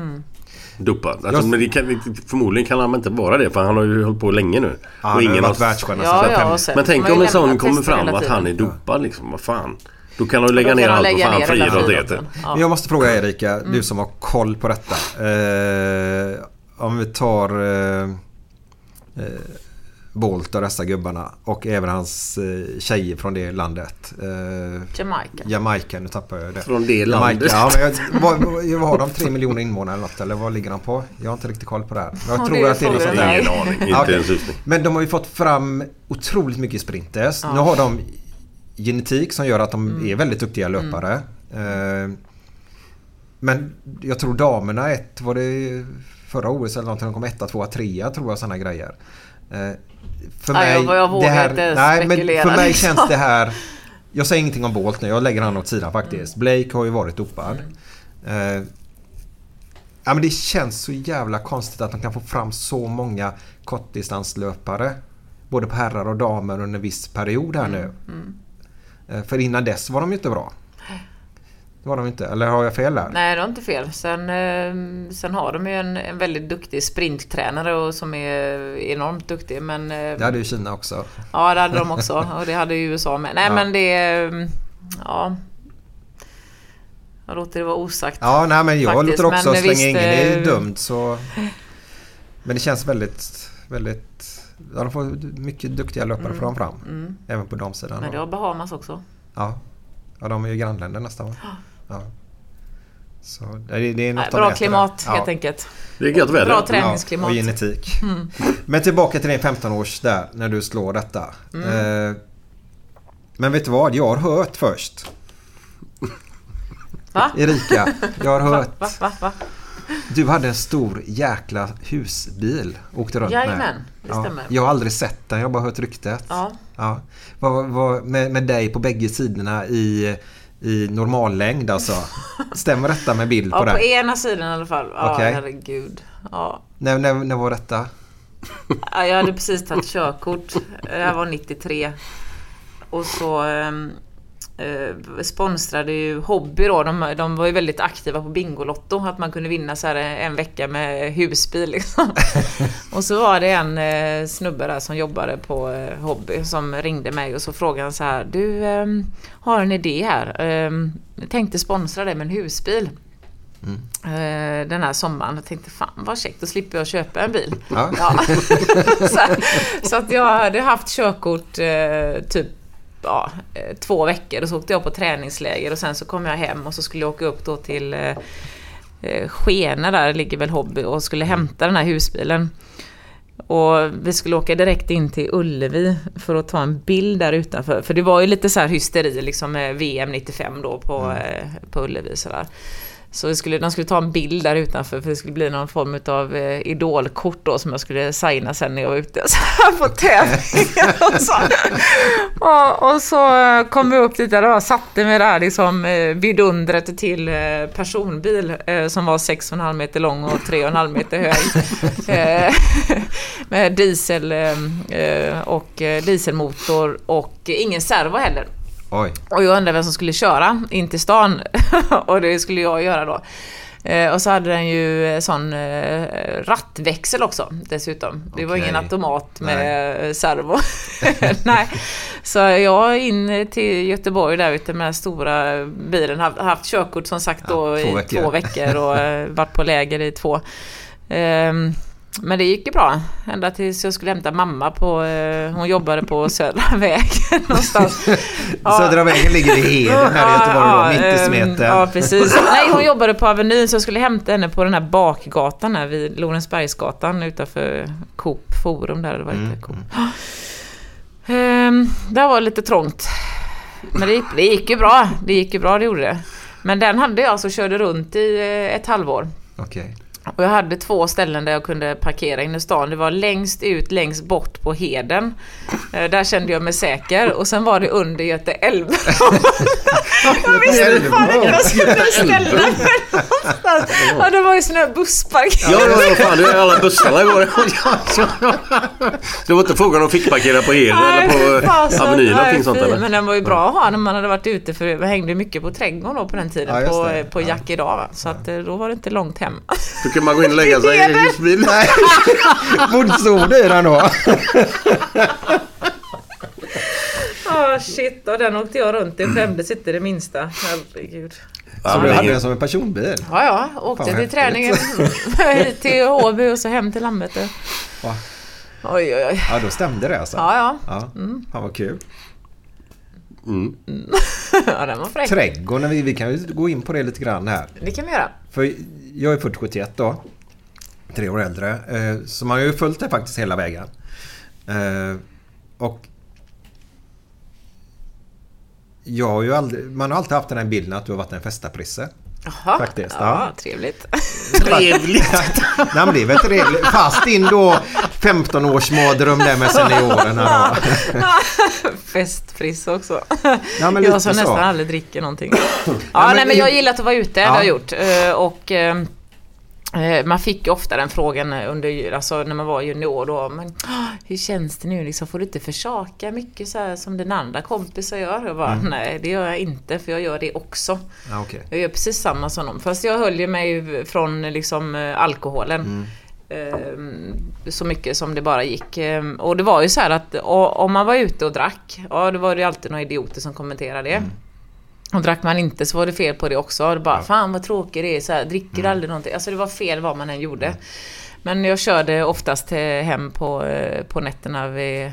dopad. Alltså, men det kan, förmodligen kan han inte vara det för han har ju hållit på länge nu. Ja, han har ju varit världsstjärna Ja, ja, och sen Men tänk om en sån kommer fram att han är dopad liksom. Vad fan. Då kan han lägga ner allt lägga fan friidrott. Ja. Men jag måste fråga Erika, du som har koll på detta. Eh, om vi tar eh, eh, Bolt och dessa gubbarna och även hans eh, tjejer från det landet. Eh, Jamaica. Jamaica, nu tappar jag det. Från det Jamaica, landet. ja, men jag, vad, vad, vad har de? Tre miljoner invånare eller något? Eller vad ligger de på? Jag har inte riktigt koll på det här. Men Jag Ja, tror det att det är något sånt där. Ingen aning. Ja, Inte okej. en susning. Men de har ju fått fram otroligt mycket sprinters. Nu har de genetik som gör att de Mm. är väldigt duktiga löpare. Eh, men jag tror damerna ett var det förra OS eller någonting. De kom etta, tvåa, trea tror jag sådana grejer. För Ja, jag- jag vågar inte nej, men för mig liksom. *laughs* känns det här... Jag säger ingenting om Bolt nu. Jag lägger han åt sidan faktiskt. Blake har ju varit dopad. Eh, ja, men det känns så jävla konstigt att de kan få fram så många kortdistanslöpare. Både på herrar och damer under en viss period här nu. Eh, För innan dess var de ju inte bra. Det var de inte. Eller har jag fel där? Nej, det är inte fel. Sen, eh, sen har de ju en, en väldigt duktig sprinttränare och som är enormt duktig. Men, eh, Det hade ju Kina också. Ja, det hade de också. Och det hade ju USA med. Nej, Ja. men det... är, Ja. Jag låter det vara osagt. Ja, nej men jag Faktiskt, låter också men slänga visst, ingen är eh, dömd så... Men det känns väldigt, väldigt... Ja, de får mycket duktiga löpare fram fram. Även på damsidan. Mm. Men det har Bahamas också. Ja. ja, de är ju grannländer nästan va? Ja. Så det är, det är något bra klimat där. helt enkelt. Det är gött väder. Bra träningsklimat. Ja, och genetik. Men tillbaka till din 15-års där när du slår detta. Eh, men vet du vad? Jag har hört först. Va? Erika, jag har *laughs* hört. Va, va, va? Du hade en stor jäkla husbil. Åkte runt Jajamän, med. det stämmer. Jag har aldrig sett den, jag har bara hört ryktet. Ja. Ja. Vad, vad, med, med dig på bägge sidorna i, i normallängd alltså. Stämmer detta med bild Ja, på på ena sidan i alla fall. Ja, Okej. herregud. Ja. När, när, när var detta? Ja, Jag hade precis tagit körkort. Det här var 93. Och så ehm, eh, sponsrade ju Hobby då. De, de var ju väldigt aktiva på Bingolotto. Att man kunde vinna så här en vecka med husbil liksom. *laughs* Och så var det en eh, snubbe där som jobbade på eh, Hobby som ringde mig och så frågade han så här. Du ehm, har en idé här. Jag tänkte sponsra dig med en husbil. Eh, den här sommaren. Jag tänkte fan vad käckt, då slipper jag köpa en bil. Ja. Ja. *laughs* så, så att jag hade haft körkort eh, typ ja, eh, två veckor och så åkte jag på träningsläger och sen så kom jag hem och så skulle jag åka upp då till eh, eh, Skene där ligger väl Hobby och skulle hämta den här husbilen. Och vi skulle åka direkt in till Ullevi för att ta en bild där utanför. För det var ju lite så här hysteri liksom med VM 95 då på, eh, på Ullevi sådär. Så skulle, de skulle ta en bild där utanför för det skulle bli någon form av eh, idolkort då som jag skulle signa sen när jag var ute *laughs* så här på tävlingen. och, så. *laughs* Och, och så eh, kom vi upp dit där och satte mig där liksom eh, vidundret till eh, personbil eh, som var 6,5 meter lång och 3,5 meter hög. *laughs* Eh, med diesel eh, och dieselmotor och ingen servo heller. Oj. Och jag undrade vem som skulle köra in till stan. *laughs* och det skulle jag göra då. Eh, och så hade den ju eh, sån eh, rattväxel också dessutom. Det var Okej. ingen automat med eh, servo. *laughs* *laughs* Nej. Så jag in till Göteborg där ute med den stora bilen. Haft, haft körkort som sagt då Ja, två i veckor. två veckor och eh, varit på läger i två. Ehm, men det gick ju bra. Ända tills jag skulle hämta mamma på... Eh, hon jobbade på *laughs* Södra vägen någonstans. Ja. *laughs* Södra vägen ligger i Heden här i Göteborg då, mitt i ehm, smeten. Ja, precis. *laughs* Nej, hon jobbade på Avenyn så jag skulle hämta henne på den här bakgatan här vid Lorensbergsgatan utanför Coop Forum där. Det var Mm, inte Coop. *gasps* Ehm, där var det lite trångt. Men det gick, det gick ju bra. Det gick ju bra, det gjorde det. Men den hade jag alltså körde runt i eh, ett halvår. Okej. Och jag hade två ställen där jag kunde parkera inne i stan. Det var längst ut, längst bort på Heden. Eh, där kände jag mig säker. Och sen var det under Göte älv. *laughs* jag visste inte fan inte jag skulle ställa mig någonstans. Ja, det var ju sån här bussparkering. Ja, ja, ja, fan. Det är alla bussarna går. Det var inte frågan om fick parkera på Heden eller på eh, fasen. Avenyn någonting sånt eller? Men den var ju bra att ha när man hade varit ute för det hängde mycket på trädgården då på den tiden. Ja, på, det. på Jack idag va? Så att, eh, då var det inte långt hem. Kan man gå in och lägga sig i husbil. Nej, du i den då? *laughs* Ah shit, och den åkte jag runt i och skämdes inte det minsta. Herregud. Så du hade den som en personbil? Ja, ja. Åkte Fan, till häftigt. träningen hit till Åby och så hem till Landvetter. Oj, oj, oj. Ja, då stämde det alltså? Ja, ja. Ja, fan vad kul. *laughs* ja den var fräck. Trädgården, vi, vi kan ju gå in på det lite grann här. Det kan vi göra. För jag är född 71 då. Tre år äldre. Eh, Så man har ju följt det faktiskt hela vägen. Eh, Och jag har ju aldrig, man har alltid haft den här bilden att du har varit en festaprisse. Jaha, Faktiskt, ja, ja. trevligt. Trevligt! *laughs* Nej men det är väl trevligt. Fast in då 15 års mardröm där med seniorerna. *laughs* Festfriss också. Ja, men jag som så. nästan aldrig dricker någonting. Ja, men nej men jag har gillat att vara ute, det Ja. har jag gjort. Eh, Och eh, eh, man fick ofta den frågan under, alltså när man var junior då. Men, "Ah, hur känns det nu? Liksom, får du inte försaka mycket så som dina andra kompisar gör? Jag bara, nej det gör jag inte för jag gör det också. Ja, okej. Jag gör precis samma som dem. Fast jag höll ju mig från liksom eh, alkoholen. Ehm, Så mycket som det bara gick. Och det var ju så här att om man var ute och drack, ja då var det alltid några idioter som kommenterade det. Och drack man inte så var det fel på det också. Det bara, fan vad tråkigt det är, så här, dricker du aldrig någonting? Alltså det var fel vad man än gjorde. Men jag körde oftast eh, hem på, eh, på nätterna vid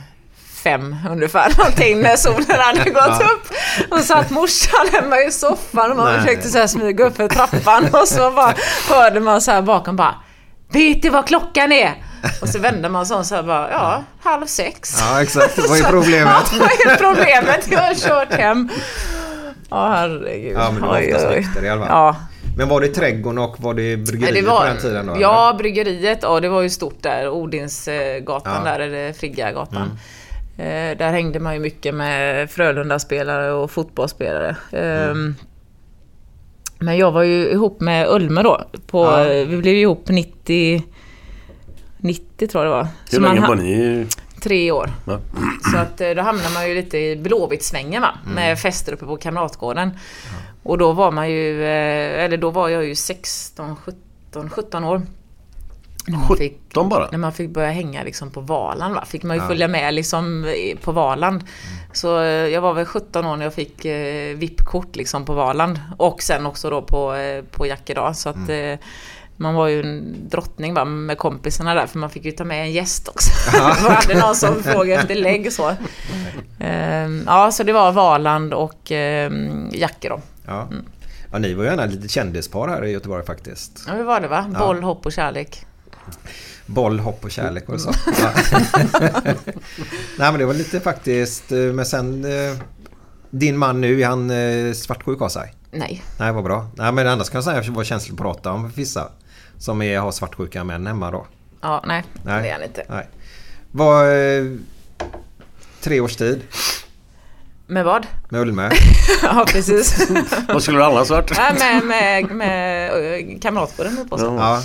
fem ungefär *laughs* någonting när solen hade *laughs* gått upp. Och satt morsan hemma i soffan och man Nej. försökte så här smyga upp för trappan *laughs* och så bara hörde man så här bakom bara Vet du vad klockan är? Och så vände man sig om så här bara, ja, halv sex. Ja exakt, vad är Ja, problemet? vad är problemet? Jag har kört hem. Ja, herregud. Ja men det var Oj, oftast nykter i alla fall. Ja, Men var det trädgården och var det bryggeriet det var, på den tiden då? Ja, eller? bryggeriet. Ja, det var ju stort där. Odinsgatan Ja. Mm. där, eller Friggagatan. Eh, där hängde man ju mycket med Frölunda-spelare och fotbollsspelare. Mm. Ehm, men jag var ju ihop med Ulme då. På, Ja. eh, Vi blev ju ihop 90... 90 tror jag det var. Hur man länge ha- var ni... Tre år. Ja. Så att eh, då hamnar man ju lite i Blåvittsvängen va, Mm. med fester uppe på Kamratgården. Och då var man ju, eh, eller då var jag ju 16, 17, 17 år. När man fick, 17 bara? när man fick börja hänga liksom på Valand va, fick man ju följa med liksom på Valand. Så eh, jag var väl 17 år när jag fick eh, VIP-kort liksom på Valand. Och sen också då på, eh, på Jackedag. Så att eh, man var ju en drottning va, med kompisarna där för man fick ju ta med en gäst också. *laughs* Det hade någon som frågade efter lägg så. Ehm, ja, så det var Valand och um, Jacke då. Ja. ja, ni var ju gärna lite kändispar här i Göteborg faktiskt. Ja, hur var det va? Boll, hopp och kärlek. Boll, hopp och kärlek var det så. Ja. *laughs* Nej men det var lite faktiskt, eh, men sen eh, din man nu, är han eh, svartsjuk av sig? Nej. Nej vad bra. Nej men annars kan jag säga att det var känsligt att prata om vissa som är, har svartsjuka män hemma då. Ja, nej, Nej. det är han inte. Nej. Vad... Eh, tre års tid Med vad? med Ulme. *laughs* ja, precis. *laughs* Vad skulle det annars varit? Nej, med, med, med äh, kamratgården och så. Ja.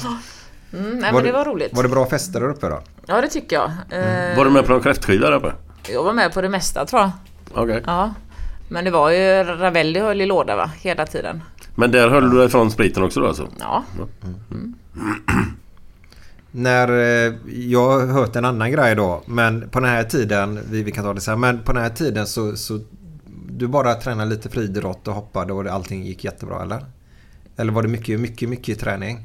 Mm, nej, men det var roligt. Var det bra fester där uppe då? Ja, det tycker jag. Eh, Var du med på någon kräftskiva där uppe? Jag var med på det mesta tror jag. Okej. Ja. Men det var ju Ravelli höll i låda va, hela tiden. Men där höll du dig från spriten också då alltså? Ja. *clears throat* När eh, jag har hört en annan grej då. Men på den här tiden, vi, vi kan ta det så här. Men på den här tiden så, så du bara tränade lite friidrott och hoppade och allting gick jättebra eller? Eller var det mycket, mycket, mycket träning?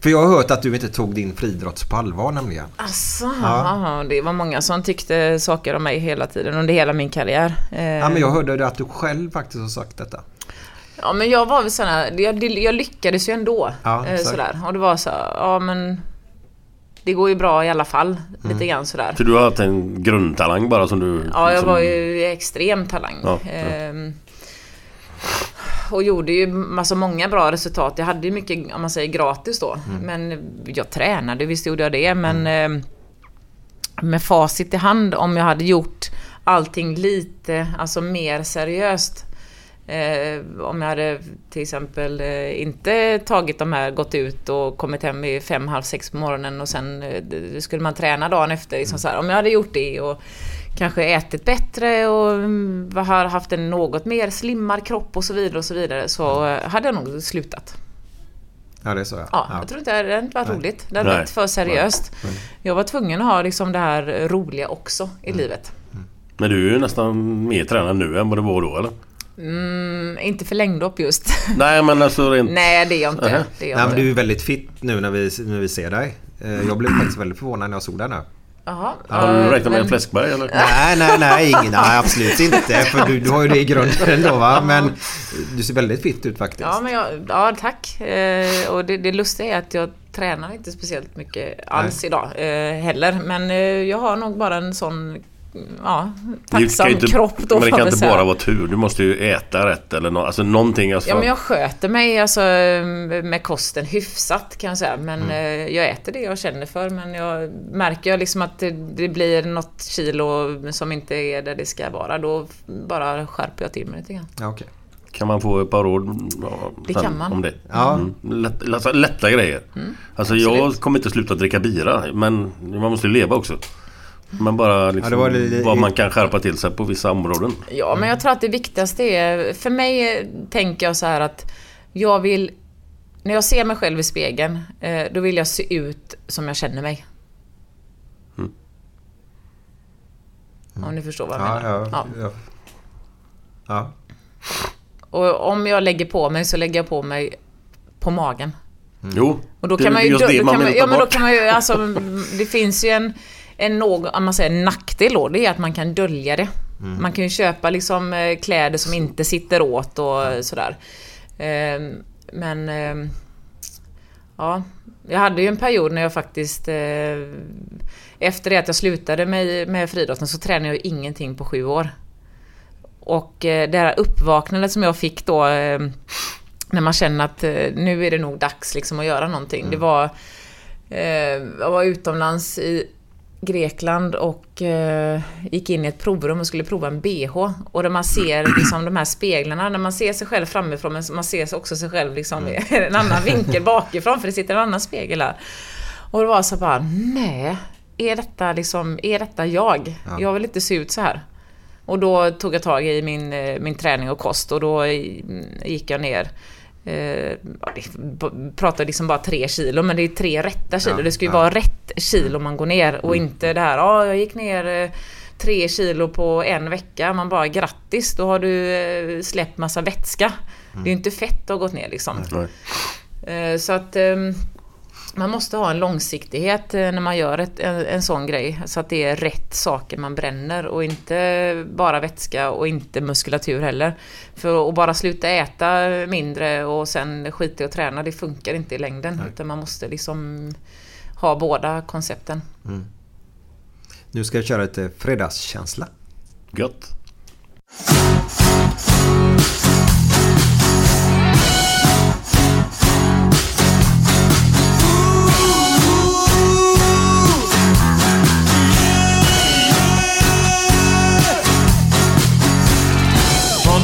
För jag har hört att du inte tog din friidrott på allvar nämligen. Alltså, Ja. det var många som tyckte saker om mig hela tiden under hela min karriär. Eh, Ja men jag hörde det att du själv faktiskt har sagt detta. Ja men jag var väl sån här, jag, jag lyckades ju ändå. Ja, eh, sådär. Och det var så ja men Det går ju bra i alla fall. Mm. Lite grann sådär. Så du har haft en grundtalang bara som du... Ja, jag som, var ju extrem talang. Ja, ja. Ehm, och gjorde ju massa många bra resultat. Jag hade ju mycket, om man säger gratis då. Men jag tränade, visst gjorde jag det. Men ehm, med facit i hand, om jag hade gjort allting lite, alltså mer seriöst. Eh, om jag hade till exempel eh, inte tagit de här, gått ut och kommit hem i fem, halv sex på morgonen och sen eh, skulle man träna dagen efter. Liksom så här. Om jag hade gjort det och kanske ätit bättre och mm, har haft en något mer slimmad kropp och så vidare och så vidare så eh, hade jag nog slutat. Ja det är så ja. Ja, jag tror inte det hade varit roligt. Det hade Nej. varit för seriöst. Jag var tvungen att ha liksom det här roliga också i livet. Men du är ju nästan mer tränad nu än vad du var då eller? Mm, inte för längdlopp just. *laughs* Nej men alltså rent... Nej, det är jag inte. Det är jag Nej, men inte. du är väldigt fit nu när vi, när vi ser dig. Eh, Jag blev faktiskt väldigt förvånad när jag såg dig nu. Jaha. Har du räknat med men- en fläskberg eller? *laughs* Nej, nej, nej, ingen, nej absolut inte. För du, du har ju det i grunden ändå va. Men du ser väldigt fit ut faktiskt. Ja, men jag, ja tack. Eh, och det, det lustiga är att jag tränar inte speciellt mycket alls idag eh, heller. Men eh, jag har nog bara en sån ja, tacksam inte, kropp då Men det kan inte bara vara tur. Du måste ju äta rätt eller nå, alltså någonting. Alltså, Ja men jag sköter mig alltså med kosten hyfsat kan jag säga. Men Mm. eh, jag äter det jag känner för. Men jag märker jag liksom att det, det blir något kilo som inte är där det ska vara. Då bara skärper jag till mig lite grann. Ja, okej. Kan man få ett par råd ja, Det kan man. om det? Ja. Mm. Lätt, alltså, lätta grejer. alltså jag kommer inte sluta dricka bira men man måste ju leva också. Men bara liksom, det var lite- vad man kan skärpa till sig på vissa områden. Ja men jag tror att det viktigaste är, för mig tänker jag så här att jag vill, när jag ser mig själv i spegeln, eh, då vill jag se ut som jag känner mig. Om ni förstår vad jag Ja, menar. ja, ja. ja. Och om jag lägger på mig så lägger jag på mig på magen. Jo, Och då det kan är man ju... just Då, det då man kan man, vill ja ta men då bort. kan man ju... Alltså, *laughs* det finns ju en... En någ, om man säger nackdel då, det är att man kan dölja det. Mm. Man kan ju köpa liksom eh, kläder som inte sitter åt och sådär. Ehm, Men... ehm, Ja, jag hade ju en period när jag faktiskt... eh, Efter det att jag slutade med, med friidrotten så tränade jag ingenting på sju år. Och eh, det här uppvaknandet som jag fick då eh, när man känner att nu är det nog dags liksom att göra någonting. Det var... Jag var utomlands i Grekland och eh, gick in i ett provrum och skulle prova en bh. Och där man ser liksom de här speglarna, när man ser sig själv framifrån men man ser också sig själv liksom i en annan vinkel bakifrån för det sitter en annan spegel där. Och det var så bara, nej, är detta liksom, är detta jag? Jag vill inte se ut så här. Och då tog jag tag i min, eh, min träning och kost och då gick jag ner eh, pratar liksom bara tre kilo men det är tre rätta kilo. Ja, det ska ju ja. vara rätt kilo man går ner och inte det här, ja jag gick ner eh, tre kilo på en vecka. Man bara grattis, då har du eh, släppt massa vätska. Det är ju inte fett att ha gått ner liksom. Eh, Så att ehm, man måste ha en långsiktighet eh, när man gör ett, en, en sån grej. Så att det är rätt saker man bränner och inte bara vätska och inte muskulatur heller. För att bara sluta äta mindre och sen skita i att träna, det funkar inte i längden. Utan man måste liksom ha båda koncepten. Nu ska jag köra lite fredagskänsla. Gött.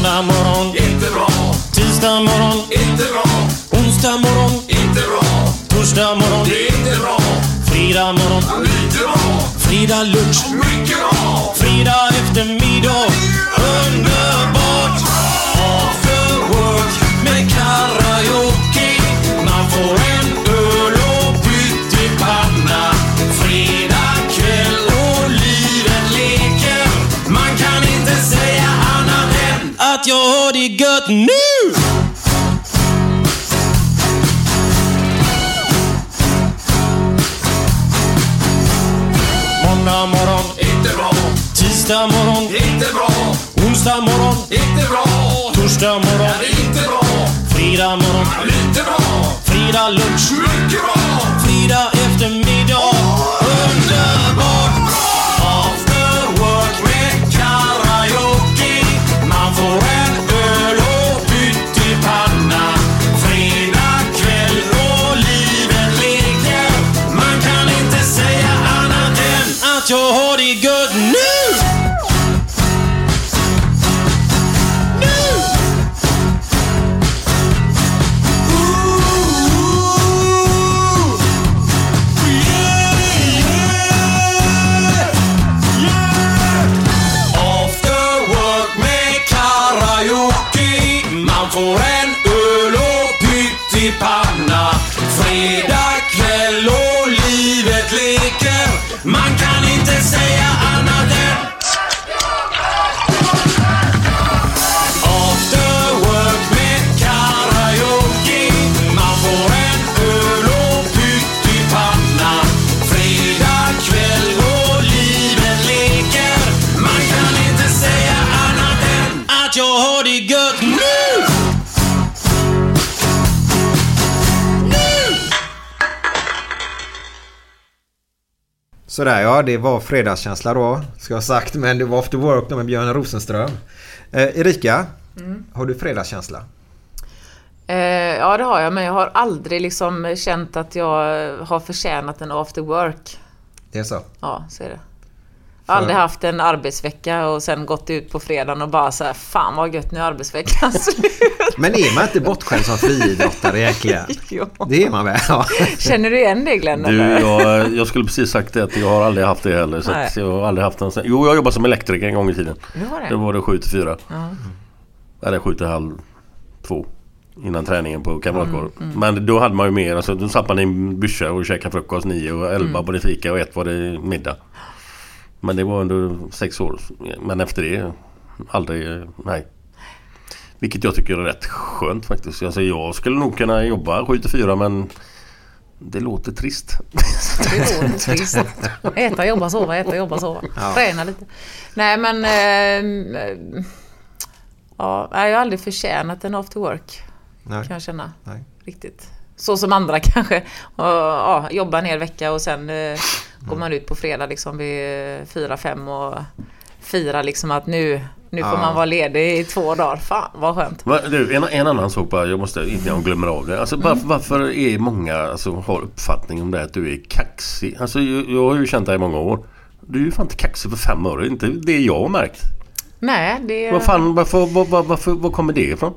Måndag morgon, inte bra. Tisdag morgon, inte bra. Onsdag morgon, inte bra. Torsdag morgon, det är inte bra. Fredag morgon, lite bra. Fredag lunch, mycket bra. Fredag eftermiddag, nu! Måndag morgon, inte bra. Tisdag morgon, inte bra. Onsdag morgon, inte bra. Torsdag morgon, inte bra. Fredag morgon, lite bra. Fredag lunch, mycket bra. Fredag eftermiddag, Sådär ja, det var fredagskänsla då. Ska jag sagt. Men det var after work då med Björn Rosenström. Eh, Erika, har du fredagskänsla? Eh, ja det har jag men jag har aldrig liksom känt att jag har förtjänat en after work. Det är så? Ja, så är det. Jag har aldrig haft en arbetsvecka och sen gått ut på fredagen och bara så här, fan vad gött nu är arbetsveckan *laughs* slut. Men är man inte bortskämd som friidrottare egentligen? *laughs* Jo. Det är man väl? Ja. *laughs* Känner du igen det Glenn? Du, jag, jag skulle precis sagt det att jag har aldrig haft det heller. Så Nej. att jag har aldrig haft en. Jo, jag jobbade som elektriker en gång i tiden. Har det? Då var det 7 till 4. Ja. Eller 7 till halv 2. Innan träningen på Kamratgården. Mm, Men då hade man ju mer. Alltså, då satt man i en byscha och käkade frukost 9 och 11 Mm. var det fika och 1 var det middag. Men det var under 6 år. Men efter det aldrig, nej. Vilket jag tycker är rätt skönt faktiskt. Alltså, jag skulle nog kunna jobba 7 till 4 men det låter trist. *laughs* Det låter trist. Äta, jobba, sova, äta, jobba, sova. Träna lite. Nej men... Eh, ja, jag har aldrig förtjänat en after work. Nej. Kan jag känna. Nej. Riktigt. Så som andra *laughs* kanske. Och, ja, jobba en hel vecka och sen eh, går man ut på fredag liksom vid eh, fyra, fem och firar liksom att nu, nu får Ja. man vara ledig i två dagar. Fan vad skönt. Va, du, en, en annan sak bara, jag måste inte jag glömmer av det. Alltså, Mm. varför, varför är många alltså, har uppfattning om det att du är kaxig? Alltså, jag, jag har ju känt dig i många år. Du är ju fan inte kaxig för fem öre. Inte det jag har märkt. Nej, det... Vad fan, varför, var, var, varför, var kommer det ifrån?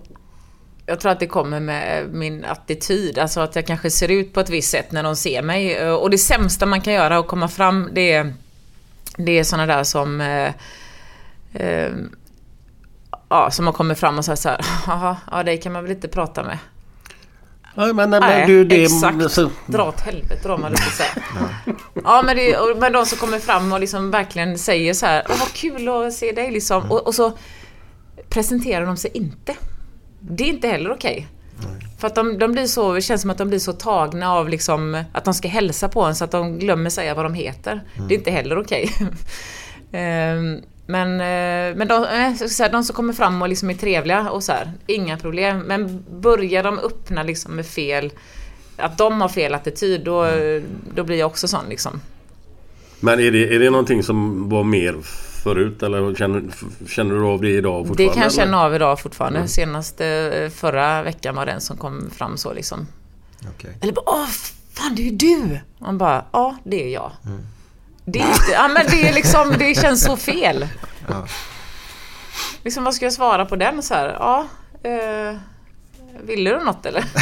Jag tror att det kommer med min attityd, alltså att jag kanske ser ut på ett visst sätt när de ser mig. Och det sämsta man kan göra att komma fram, det är, det är sådana där som... Eh, eh, ja, som har kommit fram och sagt så här, *laughs* jaha, ja dig kan man väl inte prata med. Ja, men, men, Nej, du, det, exakt. Alltså, Dra åt helvete drar man lite så. *laughs* Ja, men, det, och, men de som kommer fram och liksom verkligen säger så här, vad kul att se dig liksom. Och, och så presenterar de sig inte. Det är inte heller okej. För att de, de blir så, det känns som att de blir så tagna av liksom, att de ska hälsa på en så att de glömmer säga vad de heter. Det är inte heller okej. *laughs* Ehm, men eh, men de, eh, säga, de som kommer fram och liksom är trevliga och så här, inga problem. Men börjar de öppna liksom med fel, att de har fel attityd, då, då blir jag också sån liksom. men är det, är det någonting som var mer förut? Eller känner, känner du av det idag Det fortfarande? kan jag eller? känna av idag fortfarande. Senast eh, förra veckan var den som kom fram så liksom. Okej. Eller bara åh fan det är ju du! Man bara ja det är jag. Det är inte, ja men det är liksom, det känns så fel. Ja. Liksom vad ska jag svara på den så här? Ja, eh, ville du något eller? *laughs*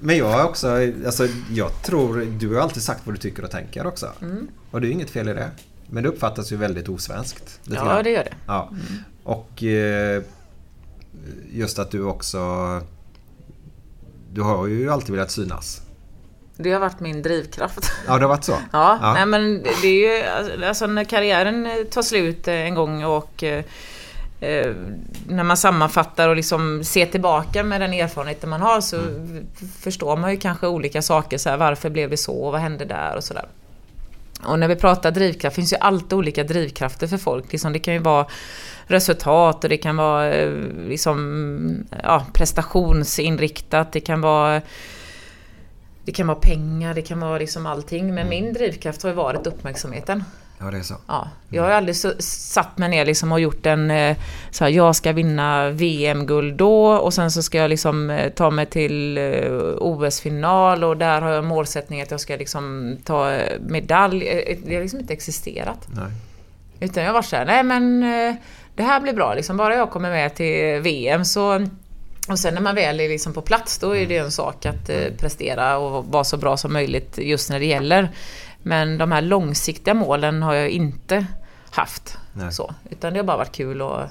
Men jag har också, alltså jag tror, du har alltid sagt vad du tycker och tänker också. Mm. Och det är inget fel i det. Men det uppfattas ju väldigt osvenskt. Ja grann. det gör det. Ja. Och eh, just att du också... Du har ju alltid velat synas. Det har varit min drivkraft. Ja, det har varit så? Ja, Ja. Nej, men det är ju alltså när karriären eh, tar slut eh, en gång och eh, när man sammanfattar och liksom ser tillbaka med den erfarenheten man har så f- förstår man ju kanske olika saker. Så här, varför blev det så vad hände där och sådär. Och när vi pratar drivkraft finns ju alltid olika drivkrafter för folk. Liksom, det kan ju vara resultat och det kan vara eh, liksom, ja, prestationsinriktat. Det kan vara det kan vara pengar, det kan vara liksom allting. Men min drivkraft har ju varit uppmärksamheten. Ja, det är så. Ja, jag har aldrig så, satt mig ner liksom och gjort en... eh, Så här, jag ska vinna VM-guld då och sen så ska jag liksom eh, ta mig till eh, OS-final och där har jag målsättning att jag ska liksom ta medalj. Det har liksom inte existerat. Nej. Utan jag var så här, nej men det här blir bra liksom. Bara jag kommer med till VM så... Och sen när man väl är liksom på plats då är det en sak att prestera och vara så bra som möjligt just när det gäller. Men de här långsiktiga målen har jag inte haft. Nej. Så, utan det har bara varit kul att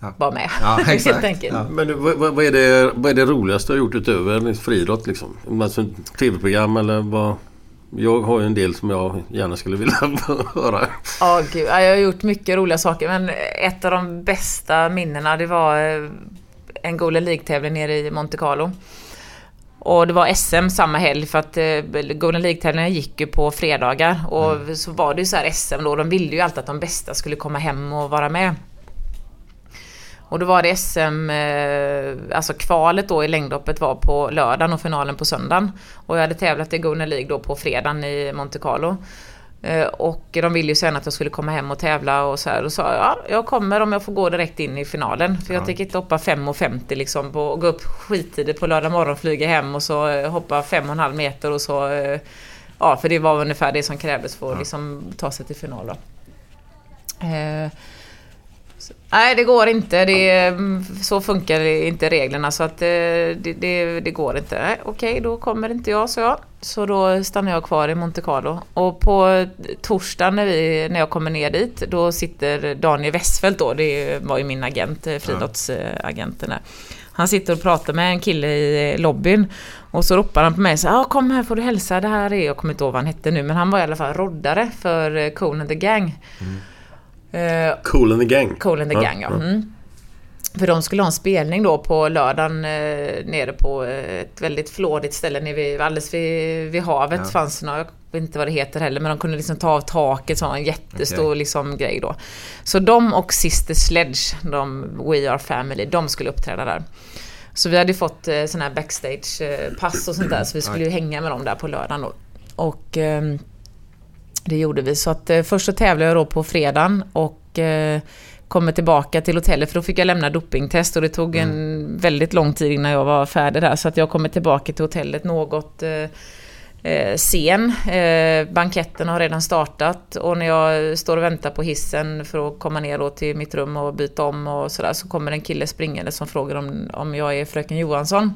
Ja. vara med. Ja, *laughs* helt enkelt. Ja. Men vad, vad, är det, vad är det roligaste du har gjort utöver friidrott liksom? Alltså tv-program eller vad? Jag har ju en del som jag gärna skulle vilja *laughs* höra. Ja, gud. Ja, Jag har gjort mycket roliga saker men ett av de bästa minnena det var eh, en Golden League-tävling nere i Monte Carlo. Och det var SM samma helg för att eh, Golden League-tävlingen gick ju på fredagar. Och så var det ju så här SM då, de ville ju alltid att de bästa skulle komma hem och vara med. Och då var det SM, eh, alltså kvalet då i längdhoppet var på lördagen och finalen på söndagen. Och jag hade tävlat i Gunnar League då på fredagen i Monte Carlo. Eh, Och de ville ju sen att jag skulle komma hem och tävla och så här. Och sa ja, jag kommer om jag får gå direkt in i finalen. För jag Ja. tänker inte hoppa 5.50 liksom på, och gå upp skittidigt på lördag morgon, flyga hem och så eh, hoppa 5,5 meter och så... eh, Ja, för det var ungefär det som krävdes för att liksom ta sig till final då. Eh, nej, det går inte. Det, mm, så funkar inte reglerna. Så att eh, det, det, det går inte. Nej, Okej, då kommer inte jag, så jag. Så då stannar jag kvar i Monte Carlo. Och på torsdag när, vi, när jag kommer ner dit, då sitter Daniel Westfeldt då, det var ju min agent, eh, friidrottsagenten där. Han sitter och pratar med en kille i eh, lobbyn och så ropar han på mig så ah, kom här får du hälsa, det här är, jag kommer inte ihåg vad han hette nu, men han var i alla fall roddare för Cool and the Gang. Mm. Eh, Cool in the gang. Cool and the Gang, ja. Mm. För de skulle ha en spelning då på lördagen eh, nere på eh, ett väldigt flådigt ställe nere vid, alldeles vid, vid havet. Ja. fanns något, jag vet inte vad det heter heller, men de kunde liksom ta av taket, så en jättestor Okej. liksom grej då. Så de och Sister Sledge, de We Are Family, de skulle uppträda där. Så vi hade fått eh, sån här backstage-pass och sånt där, så vi skulle ju hänga med dem där på lördagen då. Och ehm, det gjorde vi. Så att eh, först så tävlade jag då på fredagen och eh, kommer tillbaka till hotellet för då fick jag lämna dopingtest och det tog en väldigt lång tid innan jag var färdig där. Så att jag kommer tillbaka till hotellet något eh, eh, sen. Eh, banketten har redan startat och när jag står och väntar på hissen för att komma ner då till mitt rum och byta om och sådär så kommer en kille springande som frågar om, om jag är fröken Johansson.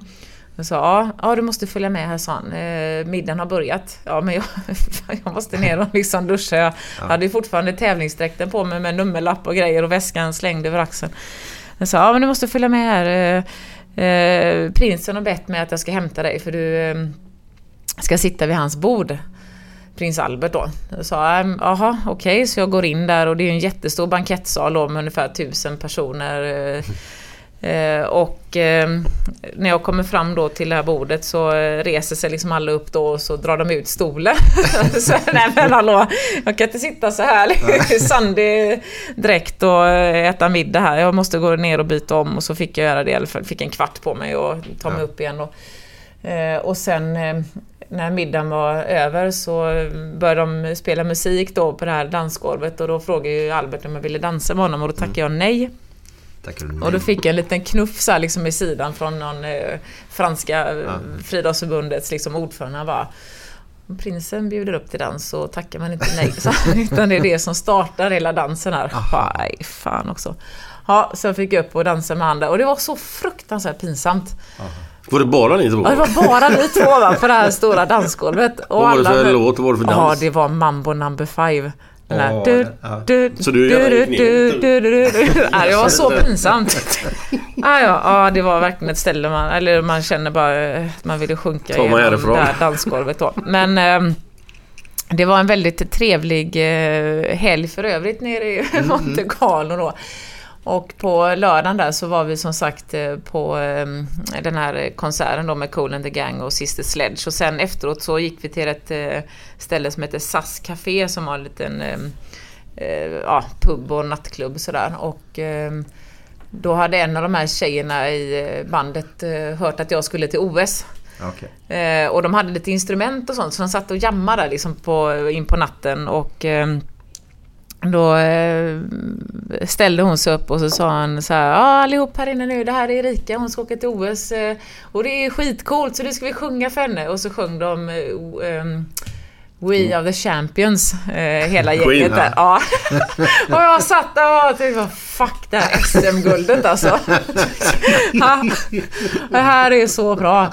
Jag sa ja, ja du måste följa med här sa han. Eh, middagen har börjat. Ja men jag, *laughs* jag måste ner och liksom duscha. Jag hade ju fortfarande tävlingsdräkten på mig med nummerlapp och grejer och väskan slängd över axeln. Jag sa ja men du måste följa med här. Eh, eh, prinsen har bett mig att jag ska hämta dig för du eh, ska sitta vid hans bord. Prins Albert då. Jag sa, "Ehm, jaha okej, så jag går in där och det är en jättestor bankettsal då med ungefär tusen personer. *laughs* eh, och eh, när jag kommer fram då till det här bordet så eh, reser sig liksom alla upp då och så drar de ut stolen. *laughs* så, nej men hallå, jag kan inte sitta så här *laughs* sandig dräkt och eh, äta middag här. Jag måste gå ner och byta om och så fick jag göra det fall. Fick en kvart på mig och ta mig Ja. upp igen då. Eh, och sen eh, när middagen var över så började de spela musik då på det här dansgolvet och då frågade ju Albert om jag ville dansa med honom och då tackade jag nej. Tackar du Och då fick jag en liten knuff så här liksom i sidan från någon eh, franska eh, friidrottsförbundets liksom ordförande. Han bara, "Om Prinsen bjuder upp till dans så tackar man inte nej. Så, *laughs* utan det är det som startar hela dansen här. Nej, fan också. Ja, så jag fick upp och dansa med han där. Och det var så fruktansvärt pinsamt. Var det bara ni två? Ja, det var bara vi två va, på det här stora dansgolvet. Och Vad var det för alla- låt? Vad var det för Ja, dans? det var Mambo number five. Du, du, Så du gärna du, du, du, du, du, *laughs* du. Ja, Det var så pinsamt. *laughs* Ja, ja, ja, det var verkligen ett ställe man, eller man känner bara eh, att man ville sjunka härifrån? det här dansgolvet då. Men ehm, det var en väldigt trevlig eh, helg för övrigt nere i Monte Carlo då. Och på lördagen där så var vi som sagt eh, på eh, den här konserten då med Cool and the Gang och Sister Sledge. Och sen efteråt så gick vi till ett eh, ställe som heter SAS Café som har en liten eh, eh, ja, pub och nattklubb sådär. Och eh, då hade en av de här tjejerna i bandet hört att jag skulle till OS. Eh, och de hade lite instrument och sånt så de satt och jammade liksom på, in på natten och eh, då eh, ställde hon sig upp och så sa han så här, ja allihop här inne nu, det här är Erika, hon ska åka till OS eh, och det är skitcoolt så nu ska vi sjunga för henne och så sjöng de ehm, We are the champions, eh, hela Queen, gänget där. Ja. *laughs* och jag satt där och tänkte, fuck det här SM-guldet alltså. *laughs* Det här är så bra.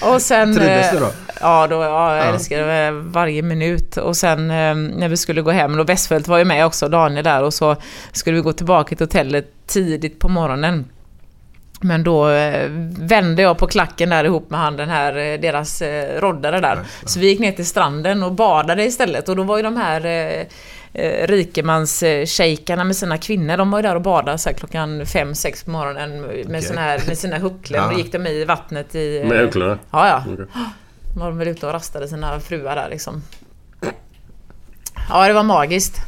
Och sen... Trivdes du då? Ja, då, ja, jag Ja. älskade varje minut. Och sen eh, när vi skulle gå hem, och Westfeldt var ju med också, Daniel där, och så skulle vi gå tillbaka till hotellet tidigt på morgonen. Men då eh, vände jag på klacken där ihop med han den här, eh, deras eh, roddare där. Så vi gick ner till stranden och badade istället och då var ju de här eh, eh, rikemansshejkarna med sina kvinnor, de var ju där och badade så klockan fem sex på morgonen med, såna här, med sina hucklor. Ja. Då gick de i vattnet i... eh, Med hucklorna? Ja, ja. Okej. Var de väl ute och rastade sina fruar där liksom. Ja, det var magiskt.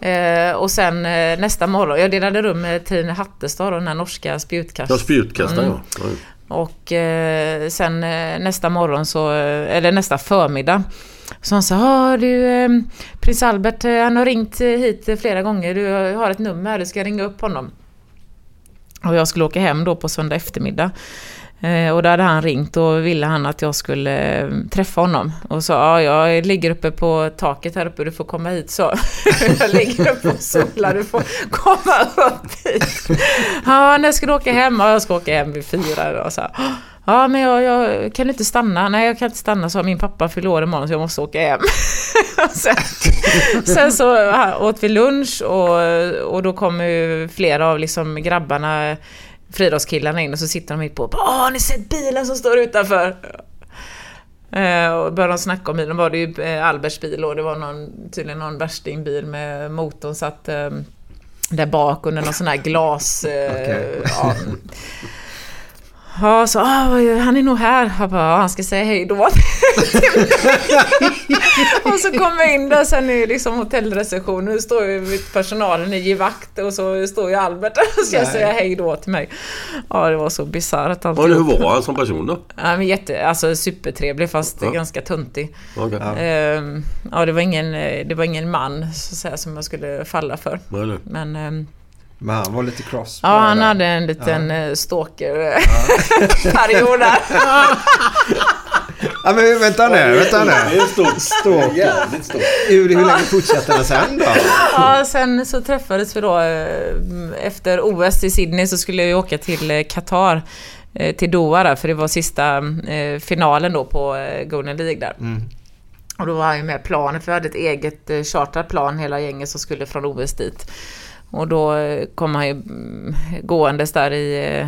Eh, och sen eh, nästa morgon, jag delade rum med Trine Hattestad, den här norska spjutkast. Ja, spjutkastaren Mm. ja. Och eh, sen eh, nästa morgon så, eh, eller nästa förmiddag så han sa, du eh, prins Albert han har ringt hit flera gånger, du har ett nummer du ska ringa upp honom. Och jag skulle åka hem då på söndag eftermiddag. Eh, och då hade han ringt och ville han att jag skulle eh, träffa honom. Och sa, ja jag ligger uppe på taket här uppe, du får komma hit så. *laughs* jag ligger uppe och solar, du får komma upp hit. Ja, när ska du åka hem? Ja, jag ska åka hem vid fyra. Och så, ja, men jag, jag kan du inte stanna? Nej, jag kan inte stanna, så min pappa fyller år imorgon så jag måste åka hem. *laughs* sen, sen så åt vi lunch och, och då kommer ju flera av liksom grabbarna friidrottskillarna in och så sitter de mitt på Åh, har ni sett bilen som står utanför? Eh, och började de snacka om bilen, var det ju eh, Alberts bil och det var någon, tydligen någon värstingbil med motorn satt eh, där bak under någon sån här glas... Eh, Okej. ja. *laughs* Ja, så ah, han är nog här. Jag bara, "Ja, han ska säga hej då. *laughs* och så kommer jag in där sen i liksom hotellreceptionen. Nu står ju personalen i givakt och så står ju Albert där och ska Nej. säga hej då till mig. Ja, det var så bisarrt alltihop. hur var han som person då? Ja, men jätte, alltså supertrevlig fast Ja. ganska tuntig. Okej. Ja. Ehm, ja, det var ingen, det var ingen man så att säga, som jag skulle falla för. Men ehm, Men han var lite cross. ja, han hade en liten ja. stalker-period *laughs* där. Ja men vänta nu, vänta nu. Det är stort. Stort. Jävligt stort. Hur, hur länge fortsatte den sen då? Ja, sen så träffades vi då eh, efter OS i Sydney så skulle jag ju åka till eh, Qatar. eh, Till Doha där, för det var sista eh, finalen då på eh, Golden League där. Och då var han ju med planet, för vi hade ett eget eh, chartrat plan hela gänget som skulle från OS dit. Och då kom han ju gåendes där i...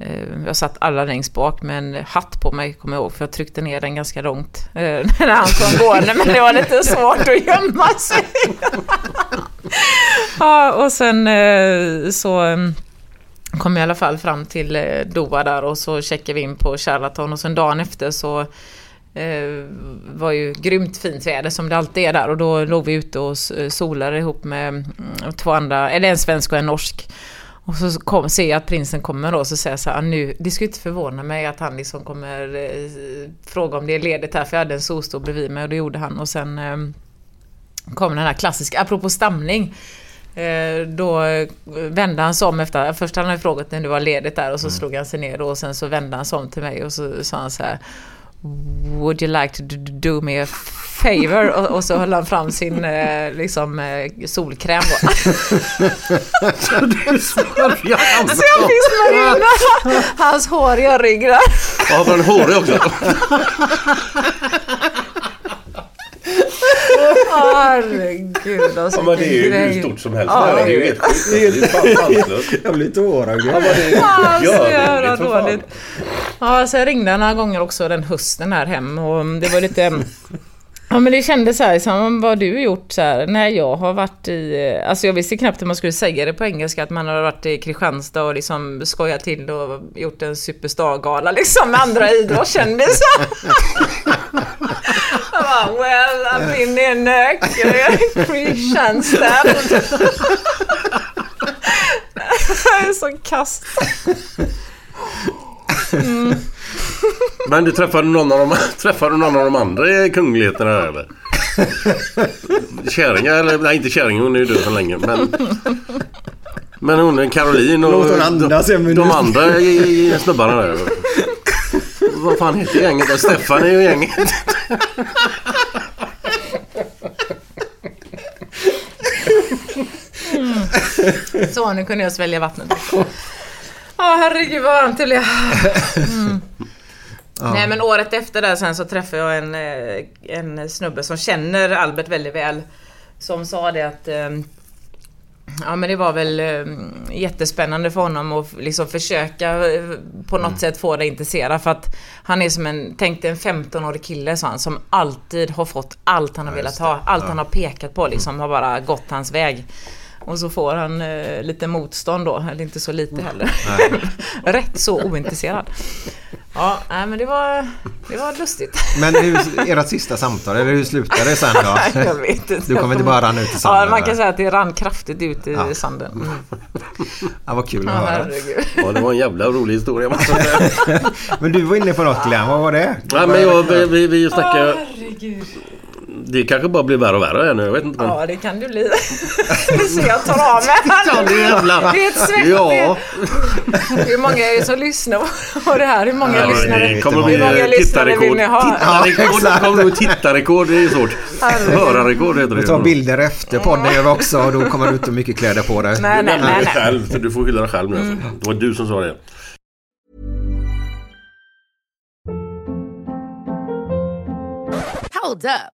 Eh, jag satt alla längst bak med en hatt på mig, kommer jag ihåg, för jag tryckte ner den ganska långt eh, *laughs* när han kom gående, men det var lite svårt att gömma sig. *laughs* ja, och sen eh, så mm, kom jag i alla fall fram till Doha där och så checkade vi in på Sheraton och sen dagen efter så eh, var ju grymt fint väder som det alltid är där och då låg vi ute och s- solade ihop med mm, två andra, eller en svensk och en norsk. Och så kom, ser jag att prinsen kommer då och så säger jag så här, "Ah, nu, det skulle inte förvåna mig att han liksom kommer eh, fråga om det är ledigt här för jag hade en solstol bredvid mig och det gjorde han och sen eh, kom den här klassiska, apropå stamning. Eh, då eh, vände han sig om efter, först hade han frågat när det var ledigt där och så slog han sig ner och sen så vände han sig om till mig och så sa han så här Would you like to do me a favor? Och, och så höll han fram sin eh, liksom, eh, solkräm då. *laughs* Så *laughs* jag fick smörja in *laughs* hans håriga rygg där. Ja, var den hårig också? Herregud alltså. Ja, men det är ju vilken hur grej. stort som helst. Ja, det är ju helt sjukt. Det är ju fan sanslöst. Jag blir tårögd. Ja, men det är Ja, så görligt jävla dåligt. Ja, så jag ringde några gånger också den hösten här hem och det var lite... Ja men det kändes så här, så här, vad har du gjort så här? Nej jag har varit i, alltså jag visste knappt hur man skulle säga det på engelska, att man har varit i Kristianstad och liksom skojat till och gjort en superstargala liksom med andra *laughs* idrottskändisar. *laughs* Bara, well I've been in uh, Kristianstad. Jag är så kast. Men du träffade någon av de, träffade någon av de andra kungligheterna där eller? Käringar eller? Nej inte Käringe, hon är ju död för länge. Men, men hon Caroline och Låt hon andas en de, de andra snubbarna där. Vad fan heter gänget då? Stefan är ju gänget. Så, nu kunde jag svälja vattnet. Ja, herregud vad varmt det blev. Mm. Nej, men året efter där sen så träffade jag en, eh, en snubbe som känner Albert väldigt väl. Som sa det att eh, Ja men det var väl eh, jättespännande för honom att liksom försöka eh, på något sätt få det intresserad för att han är som en, tänk dig en 15-årig kille sa han som alltid har fått allt han har velat ha. Allt han har pekat på liksom har bara gått hans väg. Och så får han eh, lite motstånd då, eller inte så lite heller. *laughs* Rätt så ointresserad. Ja, nej, men det var, det var lustigt. Men hur, ert sista samtal, eller hur slutade det sen då? *laughs* Jag vet inte. Du kommer inte bara rann ut i sanden? Ja, man kan säga att det rann kraftigt ut i Ja. sanden. Mm. *laughs* Ja, vad kul att Ja, höra. Ja, det var en jävla rolig historia. Men du var inne på något Glenn, vad var det? Nej, men jag, vi, vi, vi snackade... Herregud. Det kanske bara blir värre och värre här nu. Jag vet inte. Men... Ja, det kan det bli. *laughs* Vi ser jag tar av mig *laughs* Ja, det är jävla... Det är ett svett Ja. Hur många är det som lyssnar på det här? Hur många Ja, lyssnare? det kommer att bli tittarrekord. Tittarrekord. Det kommer nog tittarrekord. Det är svårt. Hörarrekord heter Vi tar det. bilder efter podden gör vi också och då kommer du inte mycket kläder på dig. Nej, nej, nej. det nej. själv, så du får skylla dig själv nu. alltså. Det var du som sa det. Hold up.